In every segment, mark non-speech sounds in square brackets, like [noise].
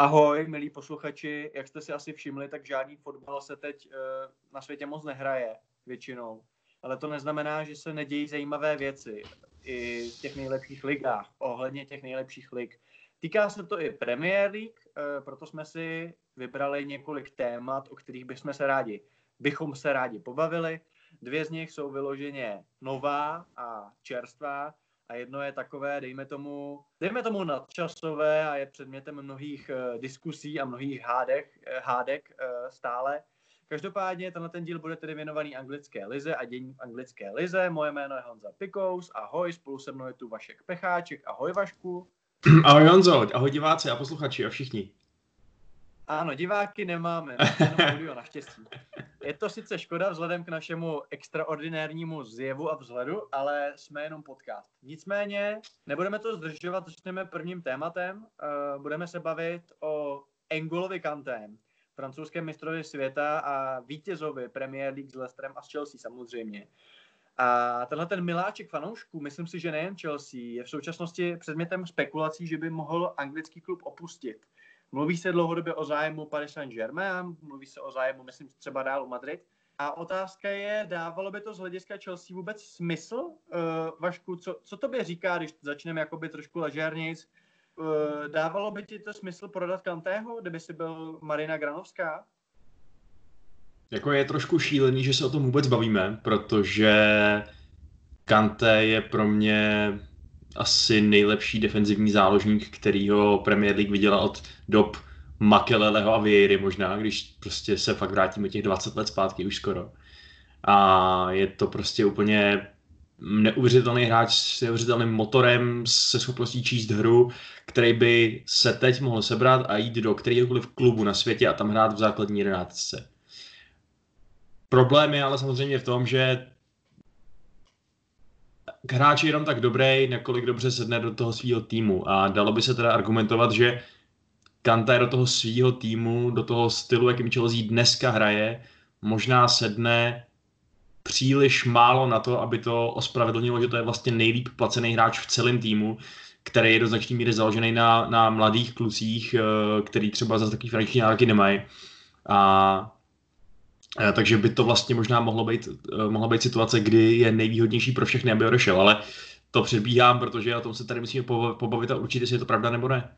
Ahoj, milí posluchači, jak jste si asi všimli, tak žádný fotbal se teď uh, na světě moc nehraje většinou. Ale to neznamená, že se nedějí zajímavé věci i v těch nejlepších ligách, ohledně těch nejlepších lig. Týká se to i Premier League, uh, proto jsme si vybrali několik témat, o kterých bychom se rádi, bychom se rádi pobavili. Dvě z nich jsou vyloženě nová a čerstvá a jedno je takové, dejme tomu, dejme tomu nadčasové a je předmětem mnohých uh, diskusí a mnohých hádek, uh, hádek uh, stále. Každopádně tenhle ten díl bude tedy věnovaný anglické lize a dění v anglické lize. Moje jméno je Honza Pikous, ahoj, spolu se mnou je tu Vašek Pecháček, ahoj Vašku. [clears throat] Ahoj Honzo, ahoj diváci a posluchači a všichni. Ano, diváky nemáme, jenom audio naštěstí. [laughs] Je to sice škoda vzhledem k našemu extraordinárnímu zjevu a vzhledu, ale jsme jenom podcast. Nicméně, nebudeme to zdržovat, začneme prvním tématem. Uh, budeme se bavit o Engolovi Kantem, francouzském mistrovi světa a vítězovi Premier League s Leicesterem a s Chelsea samozřejmě. A tenhle ten miláček fanoušků, myslím si, že nejen Chelsea, je v současnosti předmětem spekulací, že by mohl anglický klub opustit. Mluví se dlouhodobě o zájmu Paris Saint-Germain, mluví se o zájmu, myslím, třeba dál Madrid. A otázka je, dávalo by to z hlediska Chelsea vůbec smysl? Uh, Vašku, co, co tobě říká, když začneme jakoby trošku ležérnic? Uh, dávalo by ti to smysl prodat Kantého, kdyby si byl Marina Granovská? Jako je trošku šílený, že se o tom vůbec bavíme, protože Kante je pro mě asi nejlepší defenzivní záložník, kterýho Premier League viděla od dob Makeleleho a Vieiry možná, když prostě se fakt vrátíme těch 20 let zpátky už skoro. A je to prostě úplně neuvěřitelný hráč s neuvěřitelným motorem, se schopností číst hru, který by se teď mohl sebrat a jít do kteréhokoliv klubu na světě a tam hrát v základní jedenáctce. Problém je ale samozřejmě v tom, že hráč je jenom tak dobrý, nakolik dobře sedne do toho svého týmu. A dalo by se teda argumentovat, že Kanta do toho svého týmu, do toho stylu, jakým Chelsea dneska hraje, možná sedne příliš málo na to, aby to ospravedlnilo, že to je vlastně nejlíp placený hráč v celém týmu, který je do značné míry založený na, na mladých klucích, eh, který třeba za takový nároky nemají. A takže by to vlastně možná mohlo být, eh, mohla být situace, kdy je nejvýhodnější pro všechny, aby odešel, ale to předbíhám, protože o tom se tady musíme pobavit a určitě, jestli je to pravda nebo ne.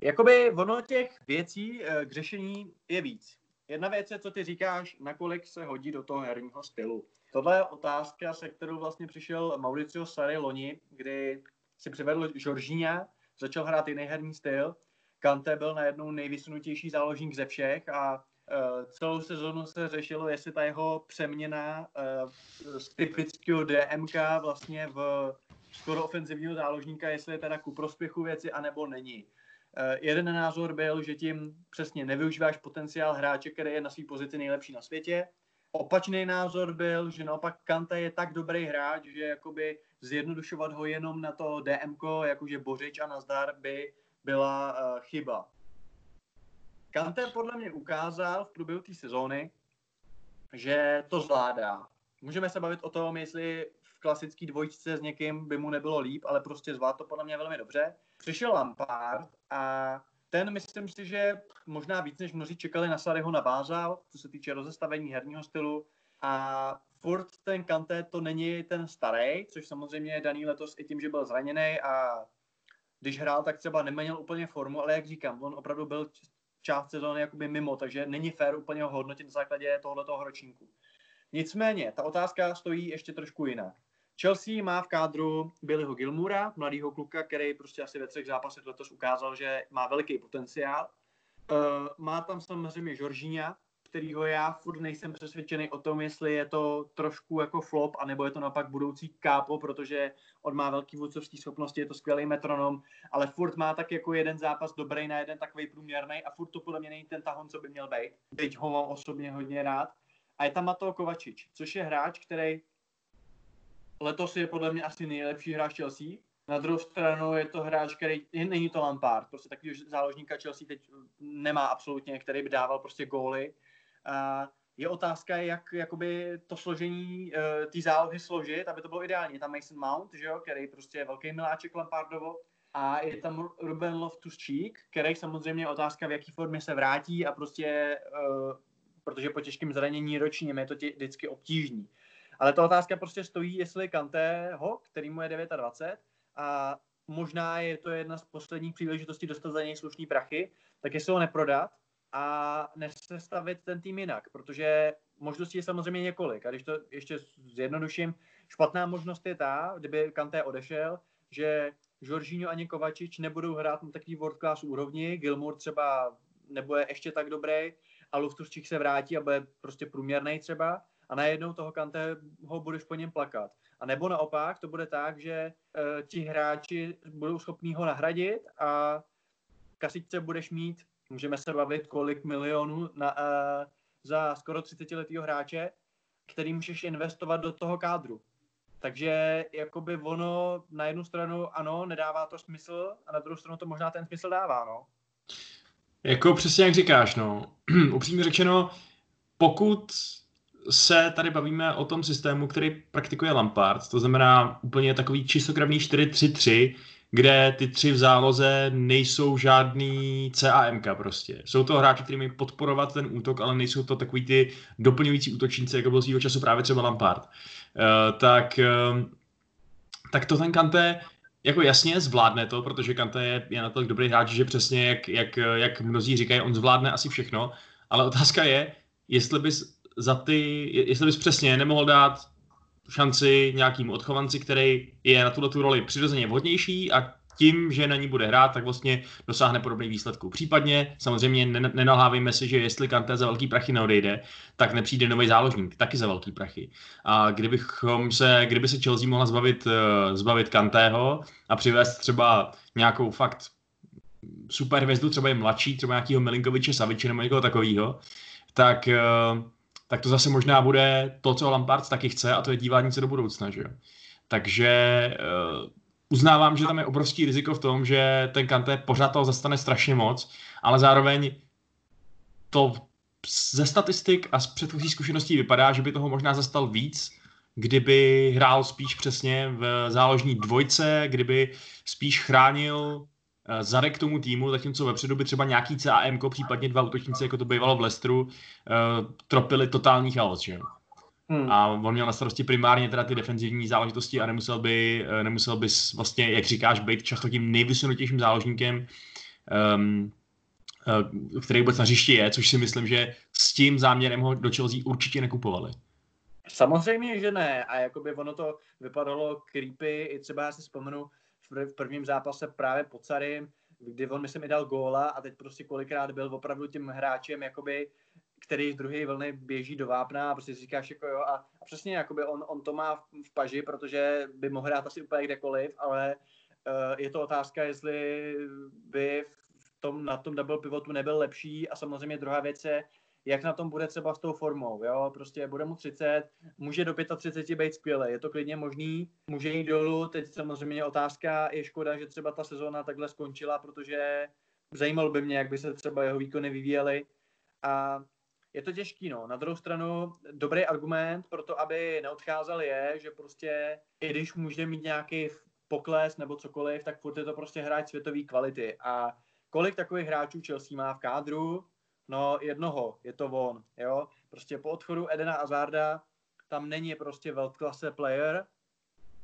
Jakoby ono těch věcí eh, k řešení je víc. Jedna věc je, co ty říkáš, nakolik se hodí do toho herního stylu. Tohle je otázka, se kterou vlastně přišel Mauricio Sarri loni, kdy si přivedl Žoržíňa, začal hrát jiný herní styl Kante byl najednou nejvysunutější záložník ze všech a uh, celou sezonu se řešilo, jestli ta jeho přeměna uh, z typického DMK vlastně v skoro ofenzivního záložníka, jestli je teda ku prospěchu věci, anebo není. Uh, jeden názor byl, že tím přesně nevyužíváš potenciál hráče, který je na své pozici nejlepší na světě. Opačný názor byl, že naopak Kante je tak dobrý hráč, že jakoby zjednodušovat ho jenom na to DMK, jakože Bořič a Nazdar by byla uh, chyba. Kante podle mě ukázal v průběhu té sezóny, že to zvládá. Můžeme se bavit o tom, jestli v klasický dvojčce s někým by mu nebylo líp, ale prostě zvládl to podle mě velmi dobře. Přišel Lampard a ten myslím si, že možná víc než mnozí čekali na Saryho navázal, co se týče rozestavení herního stylu a furt ten Kante to není ten starý, což samozřejmě je daný letos i tím, že byl zraněný a když hrál, tak třeba neměl úplně formu, ale jak říkám, on opravdu byl část sezóny jakoby mimo, takže není fér úplně ho hodnotit na základě tohoto ročníku. Nicméně, ta otázka stojí ještě trošku jinak. Chelsea má v kádru Billyho Gilmura, mladého kluka, který prostě asi ve třech zápasech letos ukázal, že má velký potenciál. Uh, má tam samozřejmě Žoržíňa, kterýho já furt nejsem přesvědčený o tom, jestli je to trošku jako flop, anebo je to naopak budoucí kápo, protože on má velký vůdcovský schopnosti, je to skvělý metronom, ale furt má tak jako jeden zápas dobrý na jeden takový průměrný a furt to podle mě není ten tahon, co by měl být. Teď ho mám osobně hodně rád. A je tam Mateo Kovačič, což je hráč, který letos je podle mě asi nejlepší hráč Chelsea. Na druhou stranu je to hráč, který není to Lampard, prostě takový záložníka Chelsea teď nemá absolutně, který by dával prostě góly je otázka, jak jakoby to složení uh, té zálohy složit, aby to bylo ideální. Je tam Mason Mount, že jo, který prostě je velký miláček Lampardovo a je tam Ruben Loftus-Cheek, který samozřejmě je otázka, v jaký formě se vrátí a prostě, uh, protože po těžkém zranění ročním je to tě, vždycky obtížný. Ale ta otázka prostě stojí, jestli Kanteho, který mu je 29 a možná je to jedna z posledních příležitostí dostat za něj slušný prachy, tak jestli ho neprodat a nesestavit ten tým jinak, protože možností je samozřejmě několik. A když to ještě zjednoduším, špatná možnost je ta, kdyby Kanté odešel, že Jorginho ani Kovačič nebudou hrát na takový world class úrovni, Gilmour třeba nebude ještě tak dobrý a Luftuščík se vrátí a bude prostě průměrný třeba a najednou toho Kante ho budeš po něm plakat. A nebo naopak to bude tak, že uh, ti hráči budou schopní ho nahradit a kasičce budeš mít, můžeme se bavit, kolik milionů na, uh, za skoro 30 letého hráče, který můžeš investovat do toho kádru. Takže jakoby ono na jednu stranu ano, nedává to smysl a na druhou stranu to možná ten smysl dává, no. Jako přesně jak říkáš, no. [clears throat] Upřímně řečeno, pokud se tady bavíme o tom systému, který praktikuje Lampard, to znamená úplně takový čistokravný 4-3-3, kde ty tři v záloze nejsou žádný CAMK prostě. Jsou to hráči, kteří mají podporovat ten útok, ale nejsou to takový ty doplňující útočníci, jako byl svýho času právě třeba Lampard. Uh, tak, uh, tak to ten Kante jako jasně zvládne to, protože Kante je, je natolik dobrý hráč, že přesně jak, jak, jak mnozí říkají, on zvládne asi všechno, ale otázka je, jestli bys za ty, jestli bys přesně nemohl dát šanci nějakým odchovanci, který je na tuto tu roli přirozeně vhodnější a tím, že na ní bude hrát, tak vlastně dosáhne podobný výsledků. Případně samozřejmě nenalhávejme si, že jestli Kanté za velký prachy neodejde, tak nepřijde nový záložník, taky za velký prachy. A kdybychom se, kdyby se Chelsea mohla zbavit, eh, zbavit Kantého a přivést třeba nějakou fakt super hvězdu, třeba je mladší, třeba nějakého Milinkoviče Saviče nebo někoho takového, tak eh, tak to zase možná bude to, co Lampard taky chce, a to je dívání se do budoucna, že Takže uh, uznávám, že tam je obrovský riziko v tom, že ten Kanté pořád toho zastane strašně moc, ale zároveň to ze statistik a z předchozí zkušeností vypadá, že by toho možná zastal víc, kdyby hrál spíš přesně v záložní dvojce, kdyby spíš chránil zadek k tomu týmu, zatímco vepředu by třeba nějaký CAM, případně dva útočníci, jako to bývalo v Lestru, uh, tropili totální chaos, že? Hmm. A on měl na starosti primárně teda ty defenzivní záležitosti a nemusel by, uh, nemusel by vlastně, jak říkáš, být často tím nejvysunutějším záložníkem, um, který vůbec na hřišti je, což si myslím, že s tím záměrem ho do Chelsea určitě nekupovali. Samozřejmě, že ne. A jakoby ono to vypadalo creepy, i třeba já si vzpomenu, v prvním zápase právě pod Sarym, kdy on myslím i dal góla a teď prostě kolikrát byl opravdu tím hráčem, jakoby, který z druhé vlny běží do vápna a prostě říkáš jako jo a, a přesně jakoby on, on to má v, v paži, protože by mohl hrát asi úplně kdekoliv, ale uh, je to otázka, jestli by v tom, na tom double pivotu nebyl lepší a samozřejmě druhá věc je, jak na tom bude třeba s tou formou, jo, prostě bude mu 30, může do 35 být skvělé, je to klidně možný, může jít dolů, teď samozřejmě otázka, je škoda, že třeba ta sezóna takhle skončila, protože zajímalo by mě, jak by se třeba jeho výkony vyvíjely a je to těžký, no. Na druhou stranu, dobrý argument pro to, aby neodcházel je, že prostě, i když může mít nějaký pokles nebo cokoliv, tak furt je to prostě hráč světové kvality. A kolik takových hráčů Chelsea má v kádru, No jednoho, je to on, jo. Prostě po odchodu Edena Azarda tam není prostě velklase player,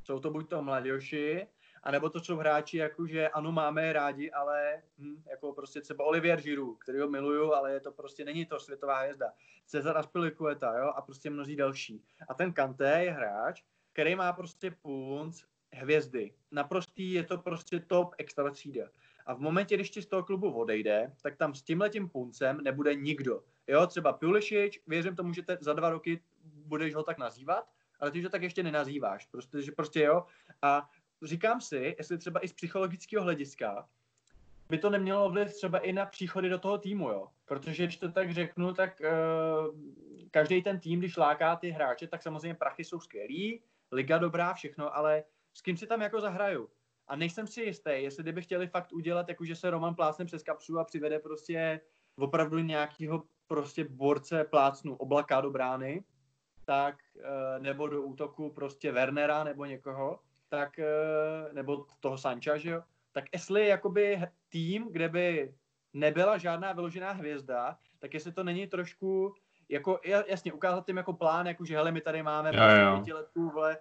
jsou to buď to mladějoši, anebo to jsou hráči, jakože ano, máme je rádi, ale hm, jako prostě třeba Olivier Giroud, který ho miluju, ale je to prostě, není to světová hvězda. Cezar Aspilicueta, jo, a prostě mnozí další. A ten Kanté je hráč, který má prostě punc hvězdy. Naprostý je to prostě top extra třída. A v momentě, když ti z toho klubu odejde, tak tam s tímhletím puncem nebude nikdo. Jo, třeba Pulisic, věřím tomu, že te, za dva roky budeš ho tak nazývat, ale ty ho tak ještě nenazýváš. Prostě, že prostě jo. A říkám si, jestli třeba i z psychologického hlediska by to nemělo vliv třeba i na příchody do toho týmu, jo. Protože když to tak řeknu, tak uh, každý ten tým, když láká ty hráče, tak samozřejmě prachy jsou skvělý, liga dobrá, všechno, ale s kým si tam jako zahraju? A nejsem si jistý, jestli kdyby chtěli fakt udělat, jako že se Roman plácne přes kapsu a přivede prostě opravdu nějakého prostě borce plácnu oblaka do brány, tak, eh, nebo do útoku prostě Wernera nebo někoho, tak, eh, nebo toho Sancha, že jo, tak jestli jakoby tým, kde by nebyla žádná vyložená hvězda, tak jestli to není trošku, jako jasně, ukázat tím jako plán, jako že hele, my tady máme jo, prostě letů, vole,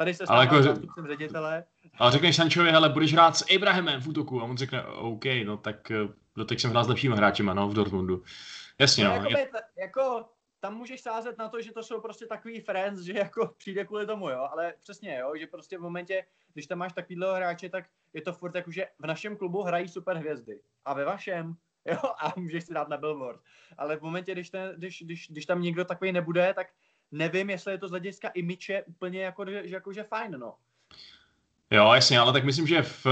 tady se ale jako, zástupcem ředitele. Ale řekneš Sančovi, hele, budeš hrát s Abrahamem v útoku a on řekne, OK, no tak eh, doteď jsem hrál s lepšíma hráčima, no, v Dortmundu. Jasně, no. no jakoby, je... jako, tam můžeš sázet na to, že to jsou prostě takový friends, že jako [laughs] přijde kvůli tomu, jo, ale přesně, jo, že prostě v momentě, když tam máš takovýhle hráče, tak je to furt jako, že v našem klubu hrají super hvězdy a ve vašem, [laughs] jo, a můžeš si dát na billboard. Ale v momentě, když, ten, když, když, když tam někdo takový nebude, tak nevím, jestli je to z hlediska imiče úplně jako, že, jako, že fajn, no. Jo, jasně, ale tak myslím, že v,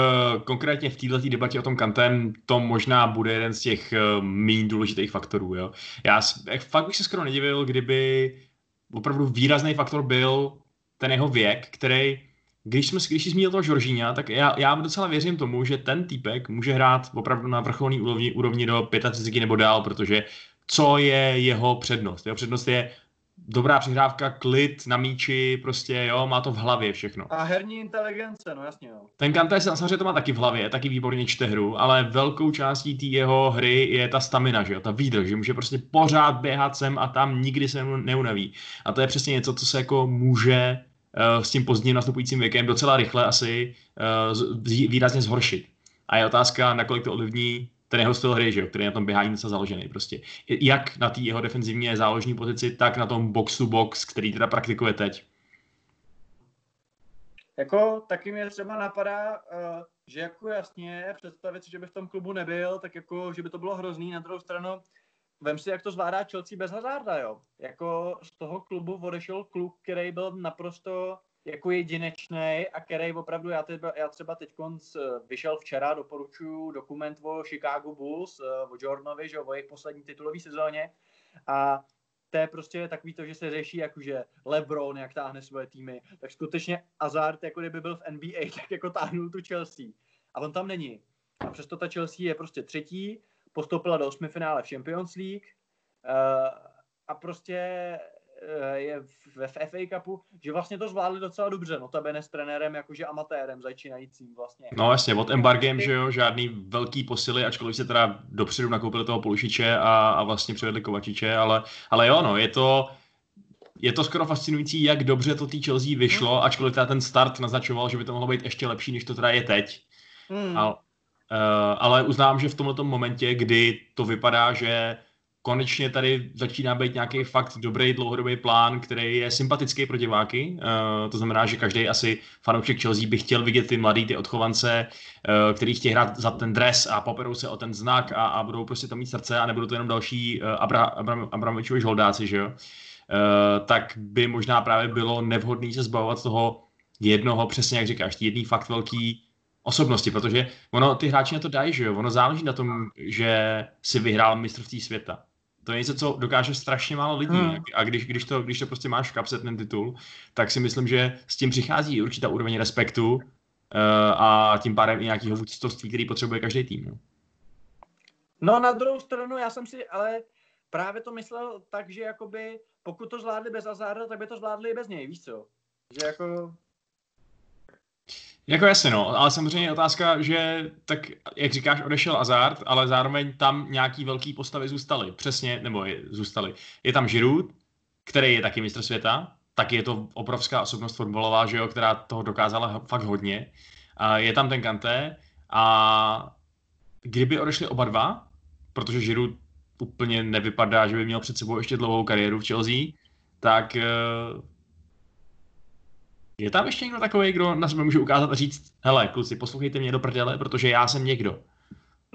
konkrétně v této debatě o tom kantem to možná bude jeden z těch uh, méně důležitých faktorů. Jo. Já fakt bych se skoro nedivil, kdyby opravdu výrazný faktor byl ten jeho věk, který, když, jsme, když jsi zmínil toho Žoržíňa, tak já, já docela věřím tomu, že ten týpek může hrát opravdu na vrcholný úrovni, úrovni do 35 nebo dál, protože co je jeho přednost? Jeho přednost je dobrá přihrávka, klid na míči, prostě jo, má to v hlavě všechno. A herní inteligence, no jasně jo. Ten Kanté samozřejmě to má taky v hlavě, taky výborně čte hru, ale velkou částí té jeho hry je ta stamina, že jo, ta výdrž, že může prostě pořád běhat sem a tam, nikdy se neunaví. A to je přesně něco, co se jako může uh, s tím pozdním nastupujícím věkem docela rychle asi uh, výrazně zhoršit. A je otázka, nakolik to ovlivní ten jeho styl hry, že jo, který je na tom běhání docela založený prostě. Jak na té jeho defenzivně záložní pozici, tak na tom box to box, který teda praktikuje teď. Jako taky mě třeba napadá, uh, že jako jasně představit si, že by v tom klubu nebyl, tak jako, že by to bylo hrozný. Na druhou stranu, vem si, jak to zvládá Chelsea bez Hazarda, jo. Jako z toho klubu odešel kluk, který byl naprosto jako jedinečný a který opravdu, já, třeba, já třeba teď vyšel včera, doporučuju dokument o Chicago Bulls, eh, o Jordanovi, že o jejich poslední titulové sezóně a to je prostě takový to, že se řeší jakože LeBron, jak táhne svoje týmy, tak skutečně Hazard, jako kdyby byl v NBA, [laughs] tak jako táhnul tu Chelsea. A on tam není. A přesto ta Chelsea je prostě třetí, postoupila do osmi finále v Champions League uh, a prostě je ve FA Cupu, že vlastně to zvládli docela dobře, no tebe s trenérem jakože amatérem začínajícím vlastně. No jasně, od embargem, že jo, žádný velký posily, ačkoliv se teda dopředu nakoupili toho Polušiče a, a vlastně přivedli Kovačiče, ale, ale jo, no, je to, je to skoro fascinující, jak dobře to tý Chelsea vyšlo, hmm. ačkoliv teda ten start naznačoval, že by to mohlo být ještě lepší, než to teda je teď. Hmm. A, uh, ale uznám, že v tomto momentě, kdy to vypadá, že konečně tady začíná být nějaký fakt dobrý dlouhodobý plán, který je sympatický pro diváky. Uh, to znamená, že každý asi fanoušek Chelsea by chtěl vidět ty mladý, ty odchovance, uh, který chtějí hrát za ten dres a poperou se o ten znak a, a budou prostě to mít srdce a nebudou to jenom další uh, Abra, žoldáci, že jo? Uh, tak by možná právě bylo nevhodné se zbavovat toho jednoho, přesně jak říkáš, jedný fakt velký osobnosti, protože ono, ty hráči na to dají, že jo? Ono záleží na tom, že si vyhrál mistrovství světa. To je něco, co dokáže strašně málo lidí. Hmm. A když, když, to, když to prostě máš v kapse ten titul, tak si myslím, že s tím přichází určitá úroveň respektu uh, a tím pádem i nějakého vůdcovství, který potřebuje každý tým. No. no na druhou stranu, já jsem si ale právě to myslel tak, že jakoby pokud to zvládli bez Azarda, tak by to zvládli i bez něj, víš co? Že jako jako jasně, no, ale samozřejmě je otázka, že tak, jak říkáš, odešel Azard, ale zároveň tam nějaký velký postavy zůstaly. Přesně, nebo je, zůstaly. Je tam Giroud, který je taky mistr světa, taky je to obrovská osobnost fotbalová, že jo, která toho dokázala fakt hodně. A je tam ten Kanté a kdyby odešli oba dva, protože Giroud úplně nevypadá, že by měl před sebou ještě dlouhou kariéru v Chelsea, tak eh, je tam ještě někdo takový, kdo na sebe může ukázat a říct, hele, kluci, poslouchejte mě do prdele, protože já jsem někdo.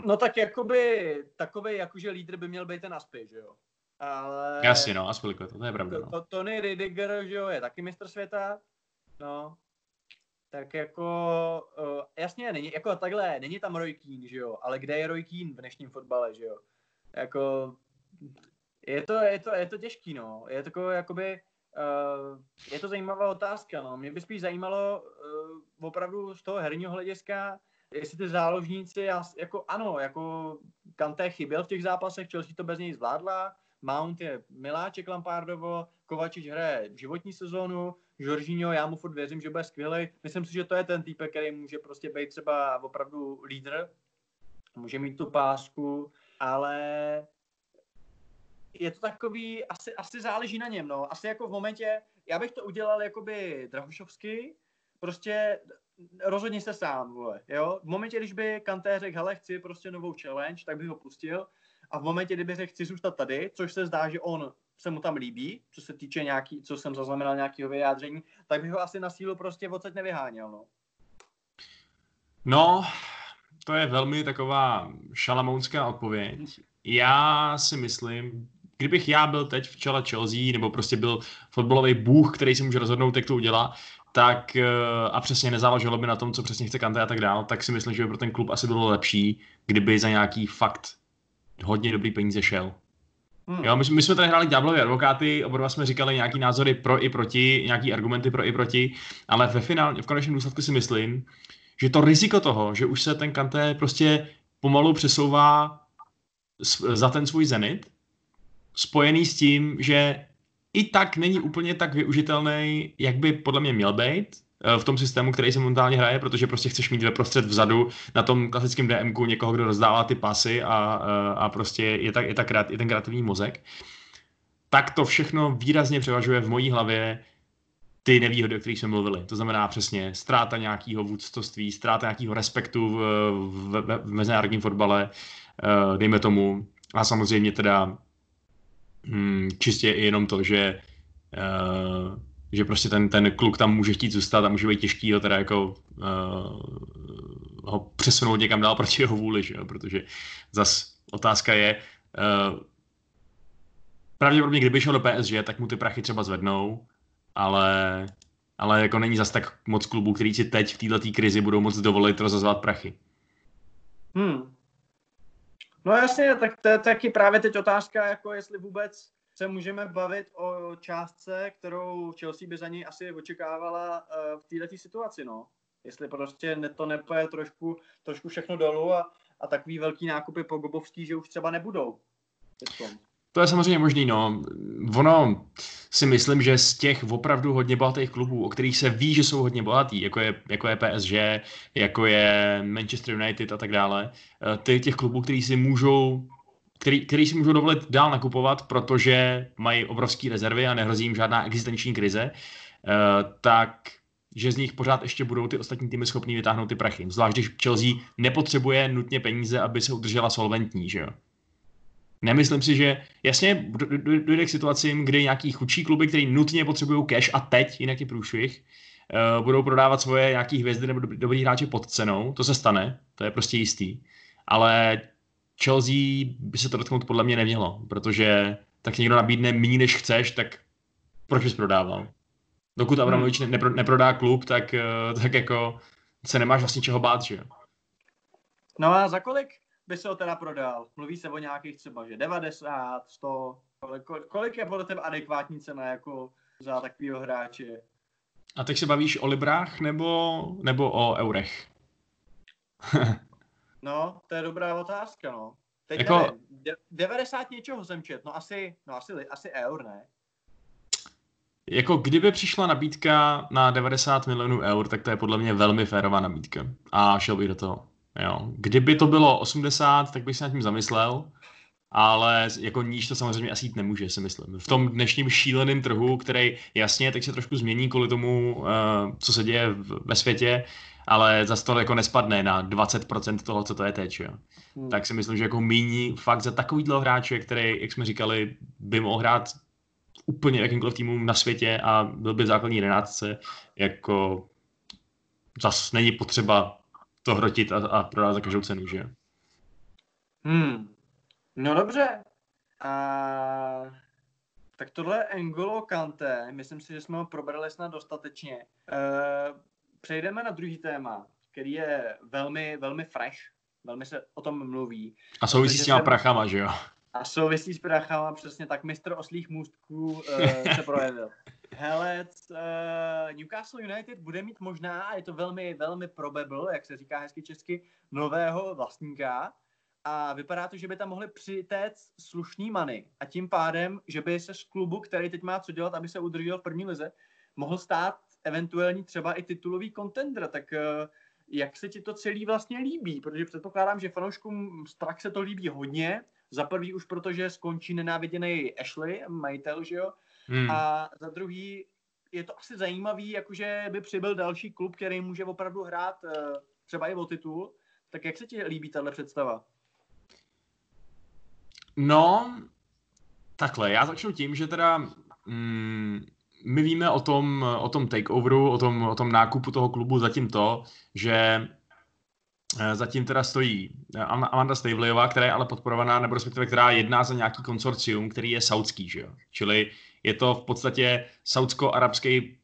No tak jakoby takový jakože lídr by měl být ten Aspi, že jo? Ale... Jasně, no, Aspilicueta, to, to je pravda. No. To, Tony Ridiger, že jo, je taky mistr světa, no. Tak jako, uh, jasně, není, jako takhle, není tam Roy Keane, že jo, ale kde je Roy Keane v dnešním fotbale, že jo? Jako, je to, je to, je to těžký, no. Je to jakoby, Uh, je to zajímavá otázka. No. Mě by spíš zajímalo uh, opravdu z toho herního hlediska, jestli ty záložníci, jako ano, jako Kanté chyběl v těch zápasech, Chelsea to bez něj zvládla, Mount je miláček Lampardovo, Kovačič hraje životní sezónu, Jorginho, já mu furt věřím, že bude skvělý. Myslím si, že to je ten typ, který může prostě být třeba opravdu lídr, může mít tu pásku, ale je to takový, asi, asi záleží na něm, no. Asi jako v momentě, já bych to udělal jakoby Drahošovsky, prostě rozhodni se sám, vole, jo. V momentě, když by Kanté řekl, hele, chci prostě novou challenge, tak bych ho pustil. A v momentě, kdyby řekl, chci zůstat tady, což se zdá, že on se mu tam líbí, co se týče nějaký, co jsem zaznamenal nějakého vyjádření, tak bych ho asi na sílu prostě odsaď nevyháněl, no. No, to je velmi taková šalamounská odpověď. Já si myslím, kdybych já byl teď v čele Chelsea, nebo prostě byl fotbalový bůh, který si může rozhodnout, jak to udělá, tak eh, a přesně nezáleželo by na tom, co přesně chce Kante a tak dál, tak si myslím, že by pro ten klub asi bylo lepší, kdyby za nějaký fakt hodně dobrý peníze šel. Hmm. Jo, my, my, jsme tady hráli ďáblovi advokáty, oba jsme říkali nějaký názory pro i proti, nějaký argumenty pro i proti, ale ve finále, v konečném důsledku si myslím, že to riziko toho, že už se ten Kanté prostě pomalu přesouvá za ten svůj zenit, spojený s tím, že i tak není úplně tak využitelný, jak by podle mě měl být eh, v tom systému, který se momentálně hraje, protože prostě chceš mít ve prostřed vzadu na tom klasickém DMku někoho, kdo rozdává ty pasy a, eh, a prostě je, tak, je, tak, je ten kreativní mozek. Tak to všechno výrazně převažuje v mojí hlavě ty nevýhody, o kterých jsme mluvili. To znamená přesně ztráta nějakého vůdcovství, ztráta nějakého respektu v, v, v, mezinárodním fotbale, uh, dejme tomu. A samozřejmě teda hmm, čistě i jenom to, že uh, že prostě ten, ten kluk tam může chtít zůstat a může být těžký ho teda jako uh, ho přesunout někam dál proti jeho vůli, že jo? protože zas otázka je, uh, pravděpodobně kdyby šel do PSG, tak mu ty prachy třeba zvednou, ale, ale jako není zas tak moc klubů, který si teď v této krizi budou moc dovolit rozazvat prachy. Hmm. No jasně, tak to je taky právě teď otázka, jako jestli vůbec se můžeme bavit o částce, kterou Chelsea by za ní asi očekávala uh, v této situaci, no. Jestli prostě to nepoje trošku, trošku všechno dolů a, a takový velký nákupy po Gobovský, že už třeba nebudou. To je samozřejmě možný, no. Ono si myslím, že z těch opravdu hodně bohatých klubů, o kterých se ví, že jsou hodně bohatý, jako je, jako je PSG, jako je Manchester United a tak dále, eh, ty těch klubů, který si můžou který, který si můžou dovolit dál nakupovat, protože mají obrovské rezervy a nehrozí jim žádná existenční krize, eh, tak že z nich pořád ještě budou ty ostatní týmy schopný vytáhnout ty prachy. Zvlášť když Chelsea nepotřebuje nutně peníze, aby se udržela solventní, že jo. Nemyslím si, že jasně dojde k situacím, kdy nějaký chudší kluby, který nutně potřebují cash a teď, jinak je průšvih, uh, budou prodávat svoje nějaký hvězdy nebo dobrý hráče pod cenou. To se stane, to je prostě jistý. Ale Chelsea by se to dotknout podle mě nemělo, protože tak někdo nabídne méně, než chceš, tak proč bys prodával? Dokud Abramovič hmm. nepro, neprodá klub, tak, uh, tak jako se nemáš vlastně čeho bát, že jo? No a za kolik by se ho teda prodal? Mluví se o nějakých třeba, že 90, 100, kolik, kolik je podle tebe adekvátní cena jako za takového hráče? A teď se bavíš o librách nebo, nebo o eurech? [laughs] no, to je dobrá otázka, no. Teď jako... nevím, 90 něčeho jsem čet, no asi, no asi, asi eur, ne? Jako kdyby přišla nabídka na 90 milionů eur, tak to je podle mě velmi férová nabídka. A šel bych do toho. Jo. Kdyby to bylo 80, tak bych se nad tím zamyslel, ale jako níž to samozřejmě asi jít nemůže, si myslím. V tom dnešním šíleném trhu, který jasně teď se trošku změní kvůli tomu, uh, co se děje ve světě, ale zase to jako nespadne na 20% toho, co to je teď. Jo. Hmm. Tak si myslím, že jako míní fakt za takový dlouho hráče, který, jak jsme říkali, by mohl hrát úplně jakýmkoliv týmu na světě a byl by v základní jedenáctce, jako zase není potřeba to hrotit a, a prodat za každou cenu, že Hmm. No dobře. A... Tak tohle je Engolo Kante. Myslím si, že jsme ho probrali snad dostatečně. E, přejdeme na druhý téma, který je velmi, velmi fresh. Velmi se o tom mluví. A souvisí s těma jsem... prachama, že jo? A souvisí s prachama, přesně tak. Mistr oslých můstků uh, se projevil. [laughs] Hele, uh, Newcastle United bude mít možná, je to velmi, velmi probable, jak se říká hezky česky, nového vlastníka a vypadá to, že by tam mohli přitéct slušný many a tím pádem, že by se z klubu, který teď má co dělat, aby se udržel v první lize, mohl stát eventuální třeba i titulový contender, tak uh, jak se ti to celý vlastně líbí? Protože předpokládám, že fanouškům strach se to líbí hodně. Za prvý už protože skončí nenáviděný Ashley, majitel, že jo? Hmm. A za druhý je to asi zajímavý, jakože by přibyl další klub, který může opravdu hrát uh, třeba i o titul. Tak jak se ti líbí tahle představa? No, takhle, já začnu tím, že teda mm, my víme o tom, o tom takeoveru, o tom, o tom nákupu toho klubu zatím to, že eh, zatím teda stojí Amanda Stavleyová, která je ale podporovaná, nebo respektive která jedná za nějaký konsorcium, který je saudský, že jo? Čili je to v podstatě saudsko-arabský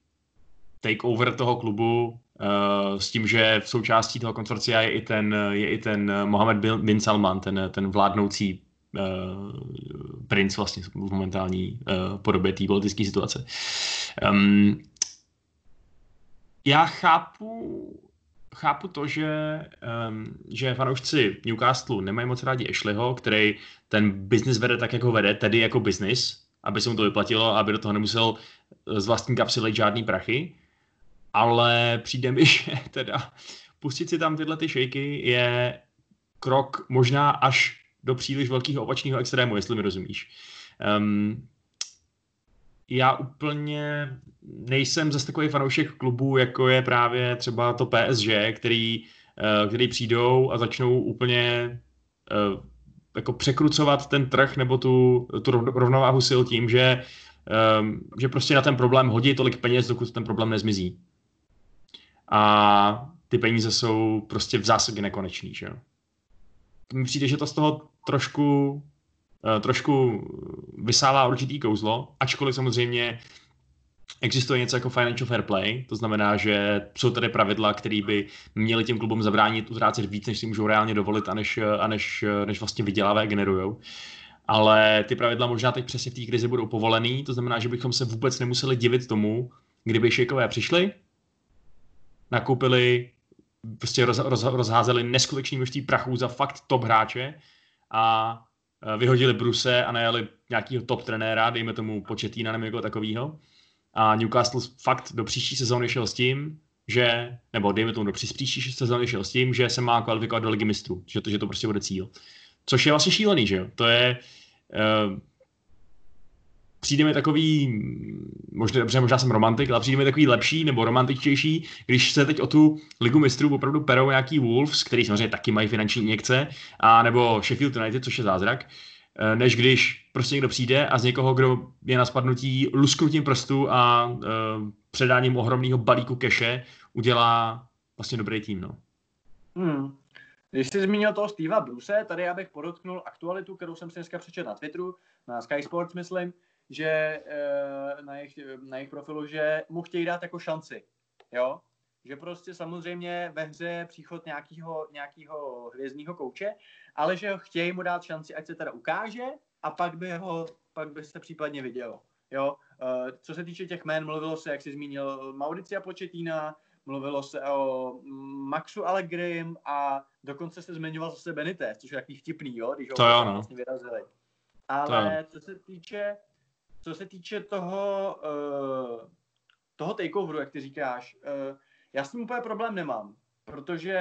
takeover toho klubu uh, s tím, že v součástí toho konsorcia je i ten, je i ten Mohammed bin Salman, ten, ten vládnoucí uh, princ vlastně v momentální uh, podobě té politické situace. Um, já chápu, chápu to, že, um, že fanoušci Newcastle nemají moc rádi Ashleyho, který ten biznis vede tak, jako vede, tedy jako biznis, aby se mu to vyplatilo, aby do toho nemusel z vlastní kapsy lejt žádný prachy, ale přijde mi, [laughs] že teda pustit si tam tyhle ty šejky je krok možná až do příliš velkého opačného extrému, jestli mi rozumíš. Um, já úplně nejsem zase takový fanoušek klubů, jako je právě třeba to PSG, který, uh, který přijdou a začnou úplně uh, jako překrucovat ten trh nebo tu, tu rovnováhu sil tím, že, um, že prostě na ten problém hodí tolik peněz, dokud ten problém nezmizí. A ty peníze jsou prostě v zásadě nekonečný, že jo mi přijde, že to z toho trošku, uh, trošku vysává určitý kouzlo, ačkoliv samozřejmě existuje něco jako financial fair play, to znamená, že jsou tady pravidla, které by měly těm klubům zabránit utrácet víc, než si můžou reálně dovolit a než, a než, než vlastně vydělávají a generují. Ale ty pravidla možná teď přesně v té krizi budou povolený, to znamená, že bychom se vůbec nemuseli divit tomu, kdyby šejkové přišli, nakoupili prostě roz, roz, rozházeli neskutečné množství prachů za fakt top hráče a e, vyhodili Bruse a najeli nějakého top trenéra, dejme tomu Početína nebo jako takového. A Newcastle fakt do příští sezóny šel s tím, že, nebo dejme tomu do příští sezóny šel s tím, že se má kvalifikovat do ligy mistrů, že to, že to prostě bude cíl. Což je vlastně šílený, že jo? To je, uh, přijde mi takový, možná, dobře, možná jsem romantik, ale přijde mi takový lepší nebo romantičtější, když se teď o tu ligu mistrů opravdu perou nějaký Wolves, který samozřejmě taky mají finanční injekce, a nebo Sheffield United, což je zázrak, eh, než když prostě někdo přijde a z někoho, kdo je na spadnutí lusknutím prstu a uh, předáním ohromného balíku keše udělá vlastně dobrý tým. No. Hmm. Když jsi zmínil toho Steva Bruse, tady já bych podotknul aktualitu, kterou jsem si dneska přečetl na Twitteru, na Sky Sports, myslím, že uh, na, jejich, na jejich profilu, že mu chtějí dát jako šanci. Jo? Že prostě samozřejmě ve hře je příchod nějakého, nějakého hvězdního kouče, ale že chtějí mu dát šanci, ať se teda ukáže a pak by ho, pak by se případně vidělo. Jo? Uh, co se týče těch jmén, mluvilo se, jak jsi zmínil, Mauricia Početína, mluvilo se o Maxu Allegrim a dokonce se zmiňoval zase Benitez, což je takový vtipný, jo, když to ho jo, no. vlastně vyrazili. Ale to co se týče co se týče toho, uh, toho takeoveru, jak ty říkáš, uh, já s tím úplně problém nemám, protože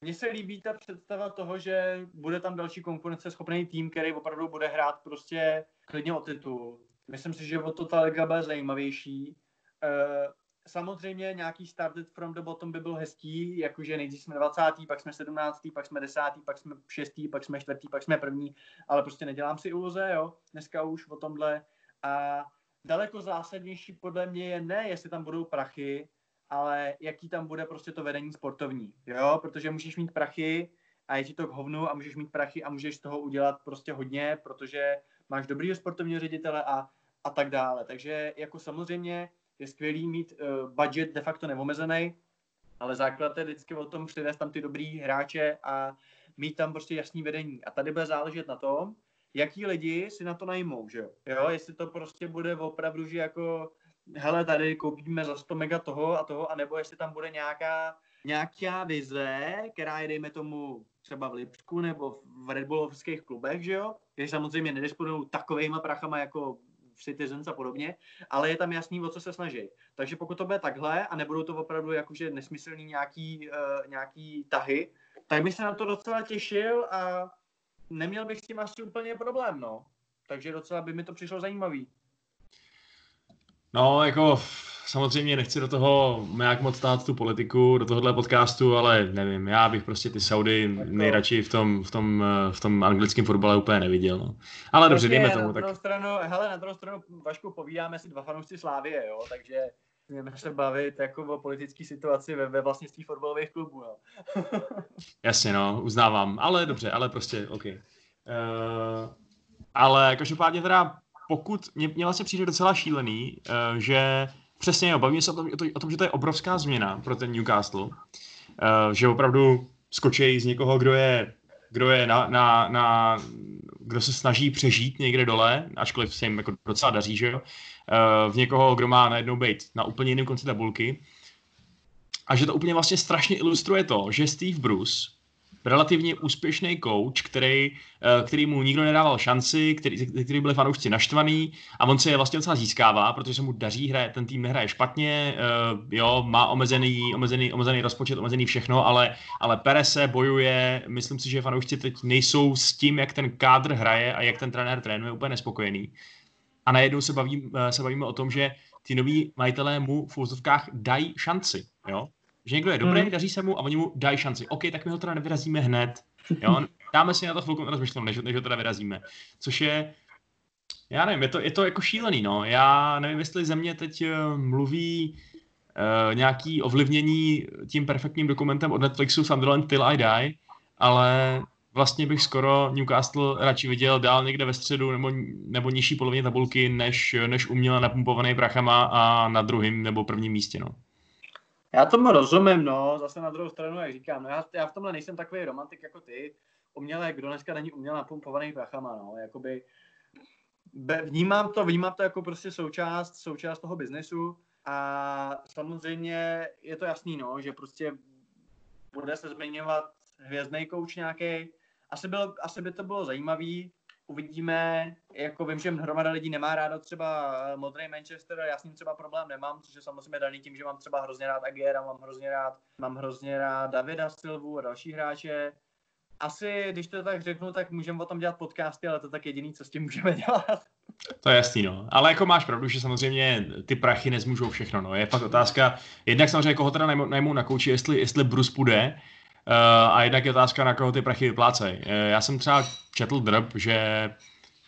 mně se líbí ta představa toho, že bude tam další konkurenceschopný tým, který opravdu bude hrát prostě klidně o titul. Myslím si, že o to ta liga bude zajímavější. Uh, samozřejmě nějaký started from the bottom by byl hezký, jakože nejdřív jsme 20., pak jsme 17., pak jsme 10., pak jsme 6., pak jsme 4., pak jsme první, ale prostě nedělám si iluze, jo, dneska už o tomhle a daleko zásadnější podle mě je ne, jestli tam budou prachy, ale jaký tam bude prostě to vedení sportovní, jo, protože můžeš mít prachy a je ti to k hovnu a můžeš mít prachy a můžeš z toho udělat prostě hodně, protože máš dobrýho sportovního ředitele a, a tak dále. Takže jako samozřejmě je skvělý mít uh, budget de facto neomezený, ale základ je vždycky o tom přivést tam ty dobrý hráče a mít tam prostě jasný vedení. A tady bude záležet na tom, jaký lidi si na to najmou, že jo? jo? Jestli to prostě bude opravdu, že jako hele, tady koupíme za 100 mega toho a toho, anebo jestli tam bude nějaká, nějaká vize, která je, dejme tomu, třeba v Lipsku nebo v Red Bullovských klubech, že jo? Když samozřejmě nedisponují takovejma prachama jako Citizens a podobně, ale je tam jasný, o co se snaží. Takže pokud to bude takhle a nebudou to opravdu jakože nesmyslný nějaký, uh, nějaký tahy, tak bych se na to docela těšil a neměl bych s tím asi úplně problém, no. Takže docela by mi to přišlo zajímavý. No, jako samozřejmě nechci do toho nějak moc stát tu politiku, do tohohle podcastu, ale nevím, já bych prostě ty Saudy jako... nejradši v tom, v tom, v tom anglickém fotbale úplně neviděl. No. Ale dobře, dejme tomu. Na druhou tak... stranu, hele, na druhou stranu, Vašku, povídáme si dva fanoušci Slávie, jo, takže můžeme se bavit jako o politické situaci ve, ve vlastnictví fotbalových klubů. No. [laughs] Jasně, no, uznávám, ale dobře, ale prostě, OK. Uh, ale každopádně teda, pokud, mě, mě vlastně přijde docela šílený, uh, že přesně jo, bavíme se o tom, o, to, o tom, že to je obrovská změna pro ten Newcastle, uh, že opravdu skočí z někoho, kdo je, kdo je na, na, na, kdo se snaží přežít někde dole, ačkoliv se jim jako docela daří, že jo, uh, v někoho, kdo má najednou být na úplně jiném konci tabulky. A že to úplně vlastně strašně ilustruje to, že Steve Bruce relativně úspěšný coach, který, eh, který mu nikdo nedával šanci, který, který byli fanoušci naštvaný a on se je vlastně docela získává, protože se mu daří, hraje, ten tým nehraje špatně, uh, jo, má omezený, omezený, omezený rozpočet, omezený všechno, ale, ale pere se, bojuje, myslím si, že fanoušci teď nejsou s tím, jak ten kádr hraje a jak ten trenér trénuje, úplně nespokojený. A najednou se, baví, eh, se bavíme o tom, že ty noví majitelé mu v úzovkách dají šanci, jo? Že někdo je dobrý, hmm. daří se mu a oni mu dají šanci. OK, tak my ho teda nevyrazíme hned. Jo? [laughs] Dáme si na to chvilku rozmyšlenou, než, než ho teda vyrazíme. Což je, já nevím, je to, je to jako šílený, no. Já nevím, jestli země teď eh, mluví uh, nějaký ovlivnění tím perfektním dokumentem od Netflixu Sunderland Till I Die, ale vlastně bych skoro Newcastle radši viděl dál někde ve středu nebo, nebo nižší polovině tabulky, než, než uměle napumpovaný prachama a na druhém nebo prvním místě, no. Já tomu rozumím, no, zase na druhou stranu, jak říkám, no já, já v tomhle nejsem takový romantik jako ty, uměle, kdo dneska není uměle napumpovaný prachama, no, jakoby vnímám to, vnímám to jako prostě součást, součást toho biznesu a samozřejmě je to jasný, no, že prostě bude se zmiňovat hvězdný kouč nějaký. Asi, bylo, asi by to bylo zajímavý, uvidíme, jako vím, že hromada lidí nemá ráda třeba eh, modrý Manchester, já s ním třeba problém nemám, což je samozřejmě daný tím, že mám třeba hrozně rád Aguera, mám hrozně rád, mám hrozně rád Davida Silvu a další hráče. Asi, když to tak řeknu, tak můžeme o tom dělat podcasty, ale to tak jediný, co s tím můžeme dělat. [laughs] To je jasný, no. Ale jako máš pravdu, že samozřejmě ty prachy nezmůžou všechno, no. Je fakt otázka, jednak samozřejmě koho teda najmou na kouči, jestli, jestli Bruce půjde, a jednak je otázka, na koho ty prachy vyplácejí. Uh, já jsem třeba četl drb, že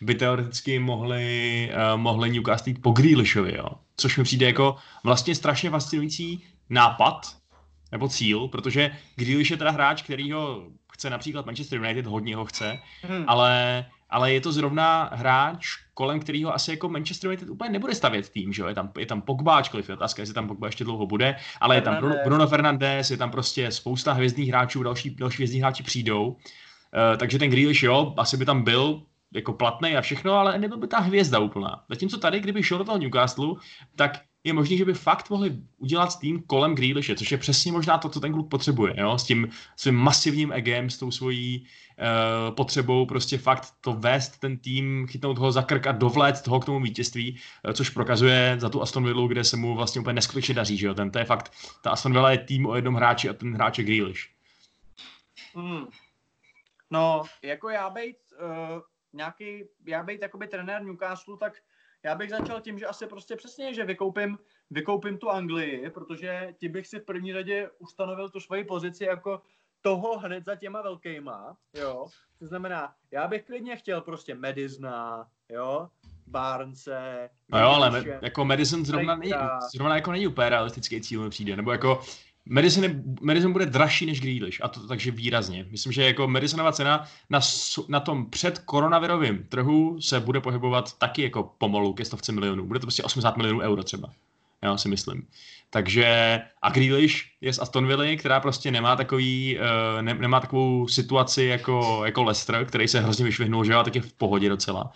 by teoreticky mohli, uh, mohli Newcastle jít po Grealishovi, jo. Což mi přijde jako vlastně strašně fascinující nápad, nebo cíl, protože Grealish je teda hráč, který ho chce například Manchester United, hodně ho chce, hmm. ale ale je to zrovna hráč, kolem kterého asi jako Manchester United úplně nebude stavět tým, že jo? Je tam, je tam Pogba, ačkoliv je otázka, jestli tam Pogba ještě dlouho bude, ale je tam Bruno, Bruno Fernandes, je tam prostě spousta hvězdných hráčů, další, další hvězdní hráči přijdou, uh, takže ten Grealish, jo, asi by tam byl, jako platný a všechno, ale nebyl by ta hvězda úplná. Zatímco tady, kdyby šel do toho Newcastle, tak je možné, že by fakt mohli udělat tým kolem Grealishe, což je přesně možná to, co ten klub potřebuje, jo? s tím svým masivním egem, s tou svojí uh, potřebou prostě fakt to vést ten tým, chytnout ho za krk a dovléct toho k tomu vítězství, uh, což prokazuje za tu Aston Villa, kde se mu vlastně úplně neskutečně daří, že jo? Ten, to je fakt, ta Aston Villa je tým o jednom hráči a ten hráč je Grealish. Hmm. No, jako já být uh, nějaký, já být jakoby trenér Newcastle, tak já bych začal tím, že asi prostě přesně, že vykoupím, vykoupím tu Anglii, protože ti bych si v první řadě ustanovil tu svoji pozici jako toho hned za těma velkýma, jo. To znamená, já bych klidně chtěl prostě Medizna, jo, Barnce. No jo, ale me, jako Madison zrovna, nej, zrovna jako není úplně realistický cíl mi přijde, nebo jako Madison, je, Madison bude dražší než Grealish, a to takže výrazně. Myslím, že jako Madisonova cena na, na tom před koronavirovém trhu se bude pohybovat taky jako pomalu ke stovce milionů. Bude to prostě 80 milionů euro třeba já si myslím. Takže a Grealish je z Aston Villa, která prostě nemá takový, uh, ne, nemá takovou situaci jako, jako Leicester, který se hrozně vyšvihnul, že jo, tak je v pohodě docela.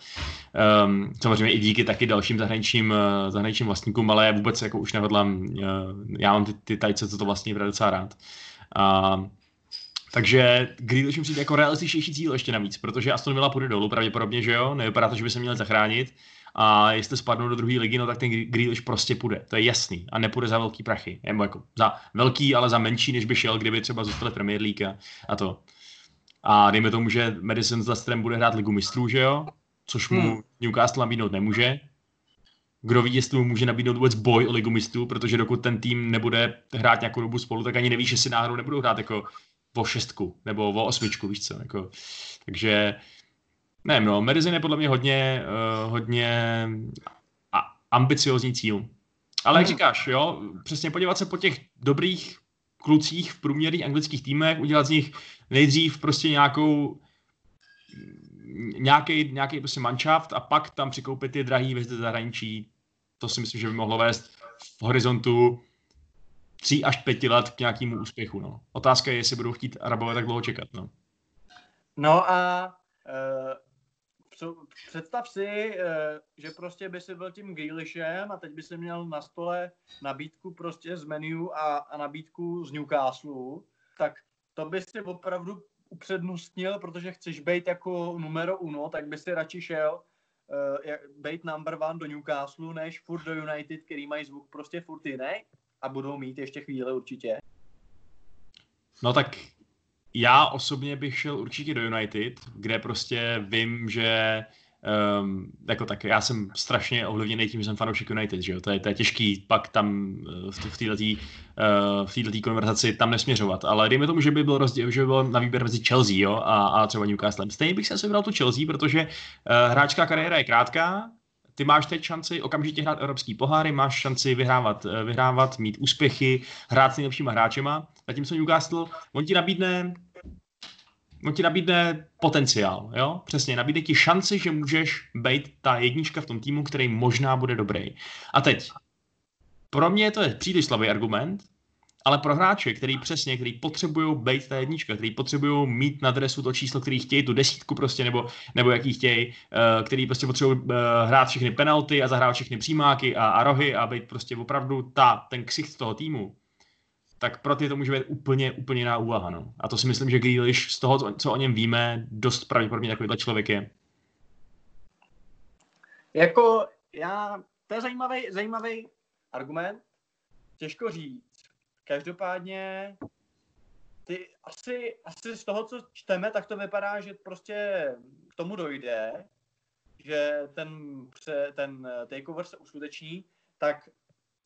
Um, samozřejmě i díky taky dalším zahraničním, uh, zahraničním vlastníkům, ale vůbec jako už nehodlám, uh, já mám ty, ty tajce, co to vlastně docela rád. Uh, takže Grealish mi přijde jako realističnější cíl ještě navíc, protože Aston Villa půjde dolů pravděpodobně, že jo, nevypadá to, že by se měli zachránit a jestli spadnou do druhé ligy, no tak ten Grealish prostě půjde. To je jasný a nepůjde za velký prachy. Nebo jako za velký, ale za menší, než by šel, kdyby třeba zůstali Premier League a, a to. A dejme tomu, že Madison s Leicesterem bude hrát ligu mistrů, že jo? Což mu hmm. Newcastle nabídnout nemůže. Kdo ví, jestli mu může nabídnout vůbec boj o ligu mistrů, protože dokud ten tým nebude hrát nějakou dobu spolu, tak ani nevíš, jestli náhodou nebudou hrát jako o šestku nebo o osmičku, víš co. Jako. Takže ne, no, Madison je podle mě hodně, uh, hodně ambiciozní cíl. Ale jak hmm. říkáš, jo, přesně podívat se po těch dobrých klucích v průměrných anglických týmech, udělat z nich nejdřív prostě nějakou nějaký, nějaký prostě manšaft a pak tam přikoupit ty drahý hvězdy zahraničí. To si myslím, že by mohlo vést v horizontu tří až pěti let k nějakému úspěchu. No. Otázka je, jestli budou chtít Arabové tak dlouho čekat. No, no a uh, představ si, uh, že prostě by si byl tím Grealishem a teď by si měl na stole nabídku prostě z menu a, a nabídku z Newcastle, tak to by si opravdu upřednostnil, protože chceš být jako numero uno, tak by si radši šel uh, být number one do Newcastle, než furt do United, který mají zvuk prostě furt jiný a budou mít ještě chvíli určitě. No tak já osobně bych šel určitě do United, kde prostě vím, že Um, jako tak, já jsem strašně ovlivněný tím, že jsem fanoušek United, že jo? To je, to je těžký pak tam eh, v, v této uh, konverzaci tam nesměřovat, ale dejme tomu, že by byl rozdíl, že by byl na výběr mezi Chelsea jo? A, a třeba Newcastle. Stejně bych se vybral tu Chelsea, protože uh, hráčská kariéra je krátká, ty máš teď šanci okamžitě hrát evropský poháry, máš šanci vyhrávat, vyhrávat, mít úspěchy, hrát s nejlepšíma hráčema, zatímco Newcastle, on ti nabídne on ti nabídne potenciál, jo? Přesně, nabídne ti šanci, že můžeš být ta jednička v tom týmu, který možná bude dobrý. A teď, pro mě to je příliš slabý argument, ale pro hráče, který přesně, který potřebují být ta jednička, který potřebují mít na dresu to číslo, který chtějí, tu desítku prostě, nebo, nebo jaký chtějí, uh, který prostě potřebují uh, hrát všechny penalty a zahrát všechny přímáky a, a rohy a být prostě opravdu ta, ten ksicht toho týmu, tak pro ty to může být úplně, úplně jiná úvaha. No. A to si myslím, že Grealish z toho, co o něm víme, dost pravděpodobně takovýhle člověk je. Jako já, to je zajímavý, zajímavý argument, těžko říct. Každopádně ty asi, asi z toho, co čteme, tak to vypadá, že prostě k tomu dojde, že ten, ten takeover se uskuteční, tak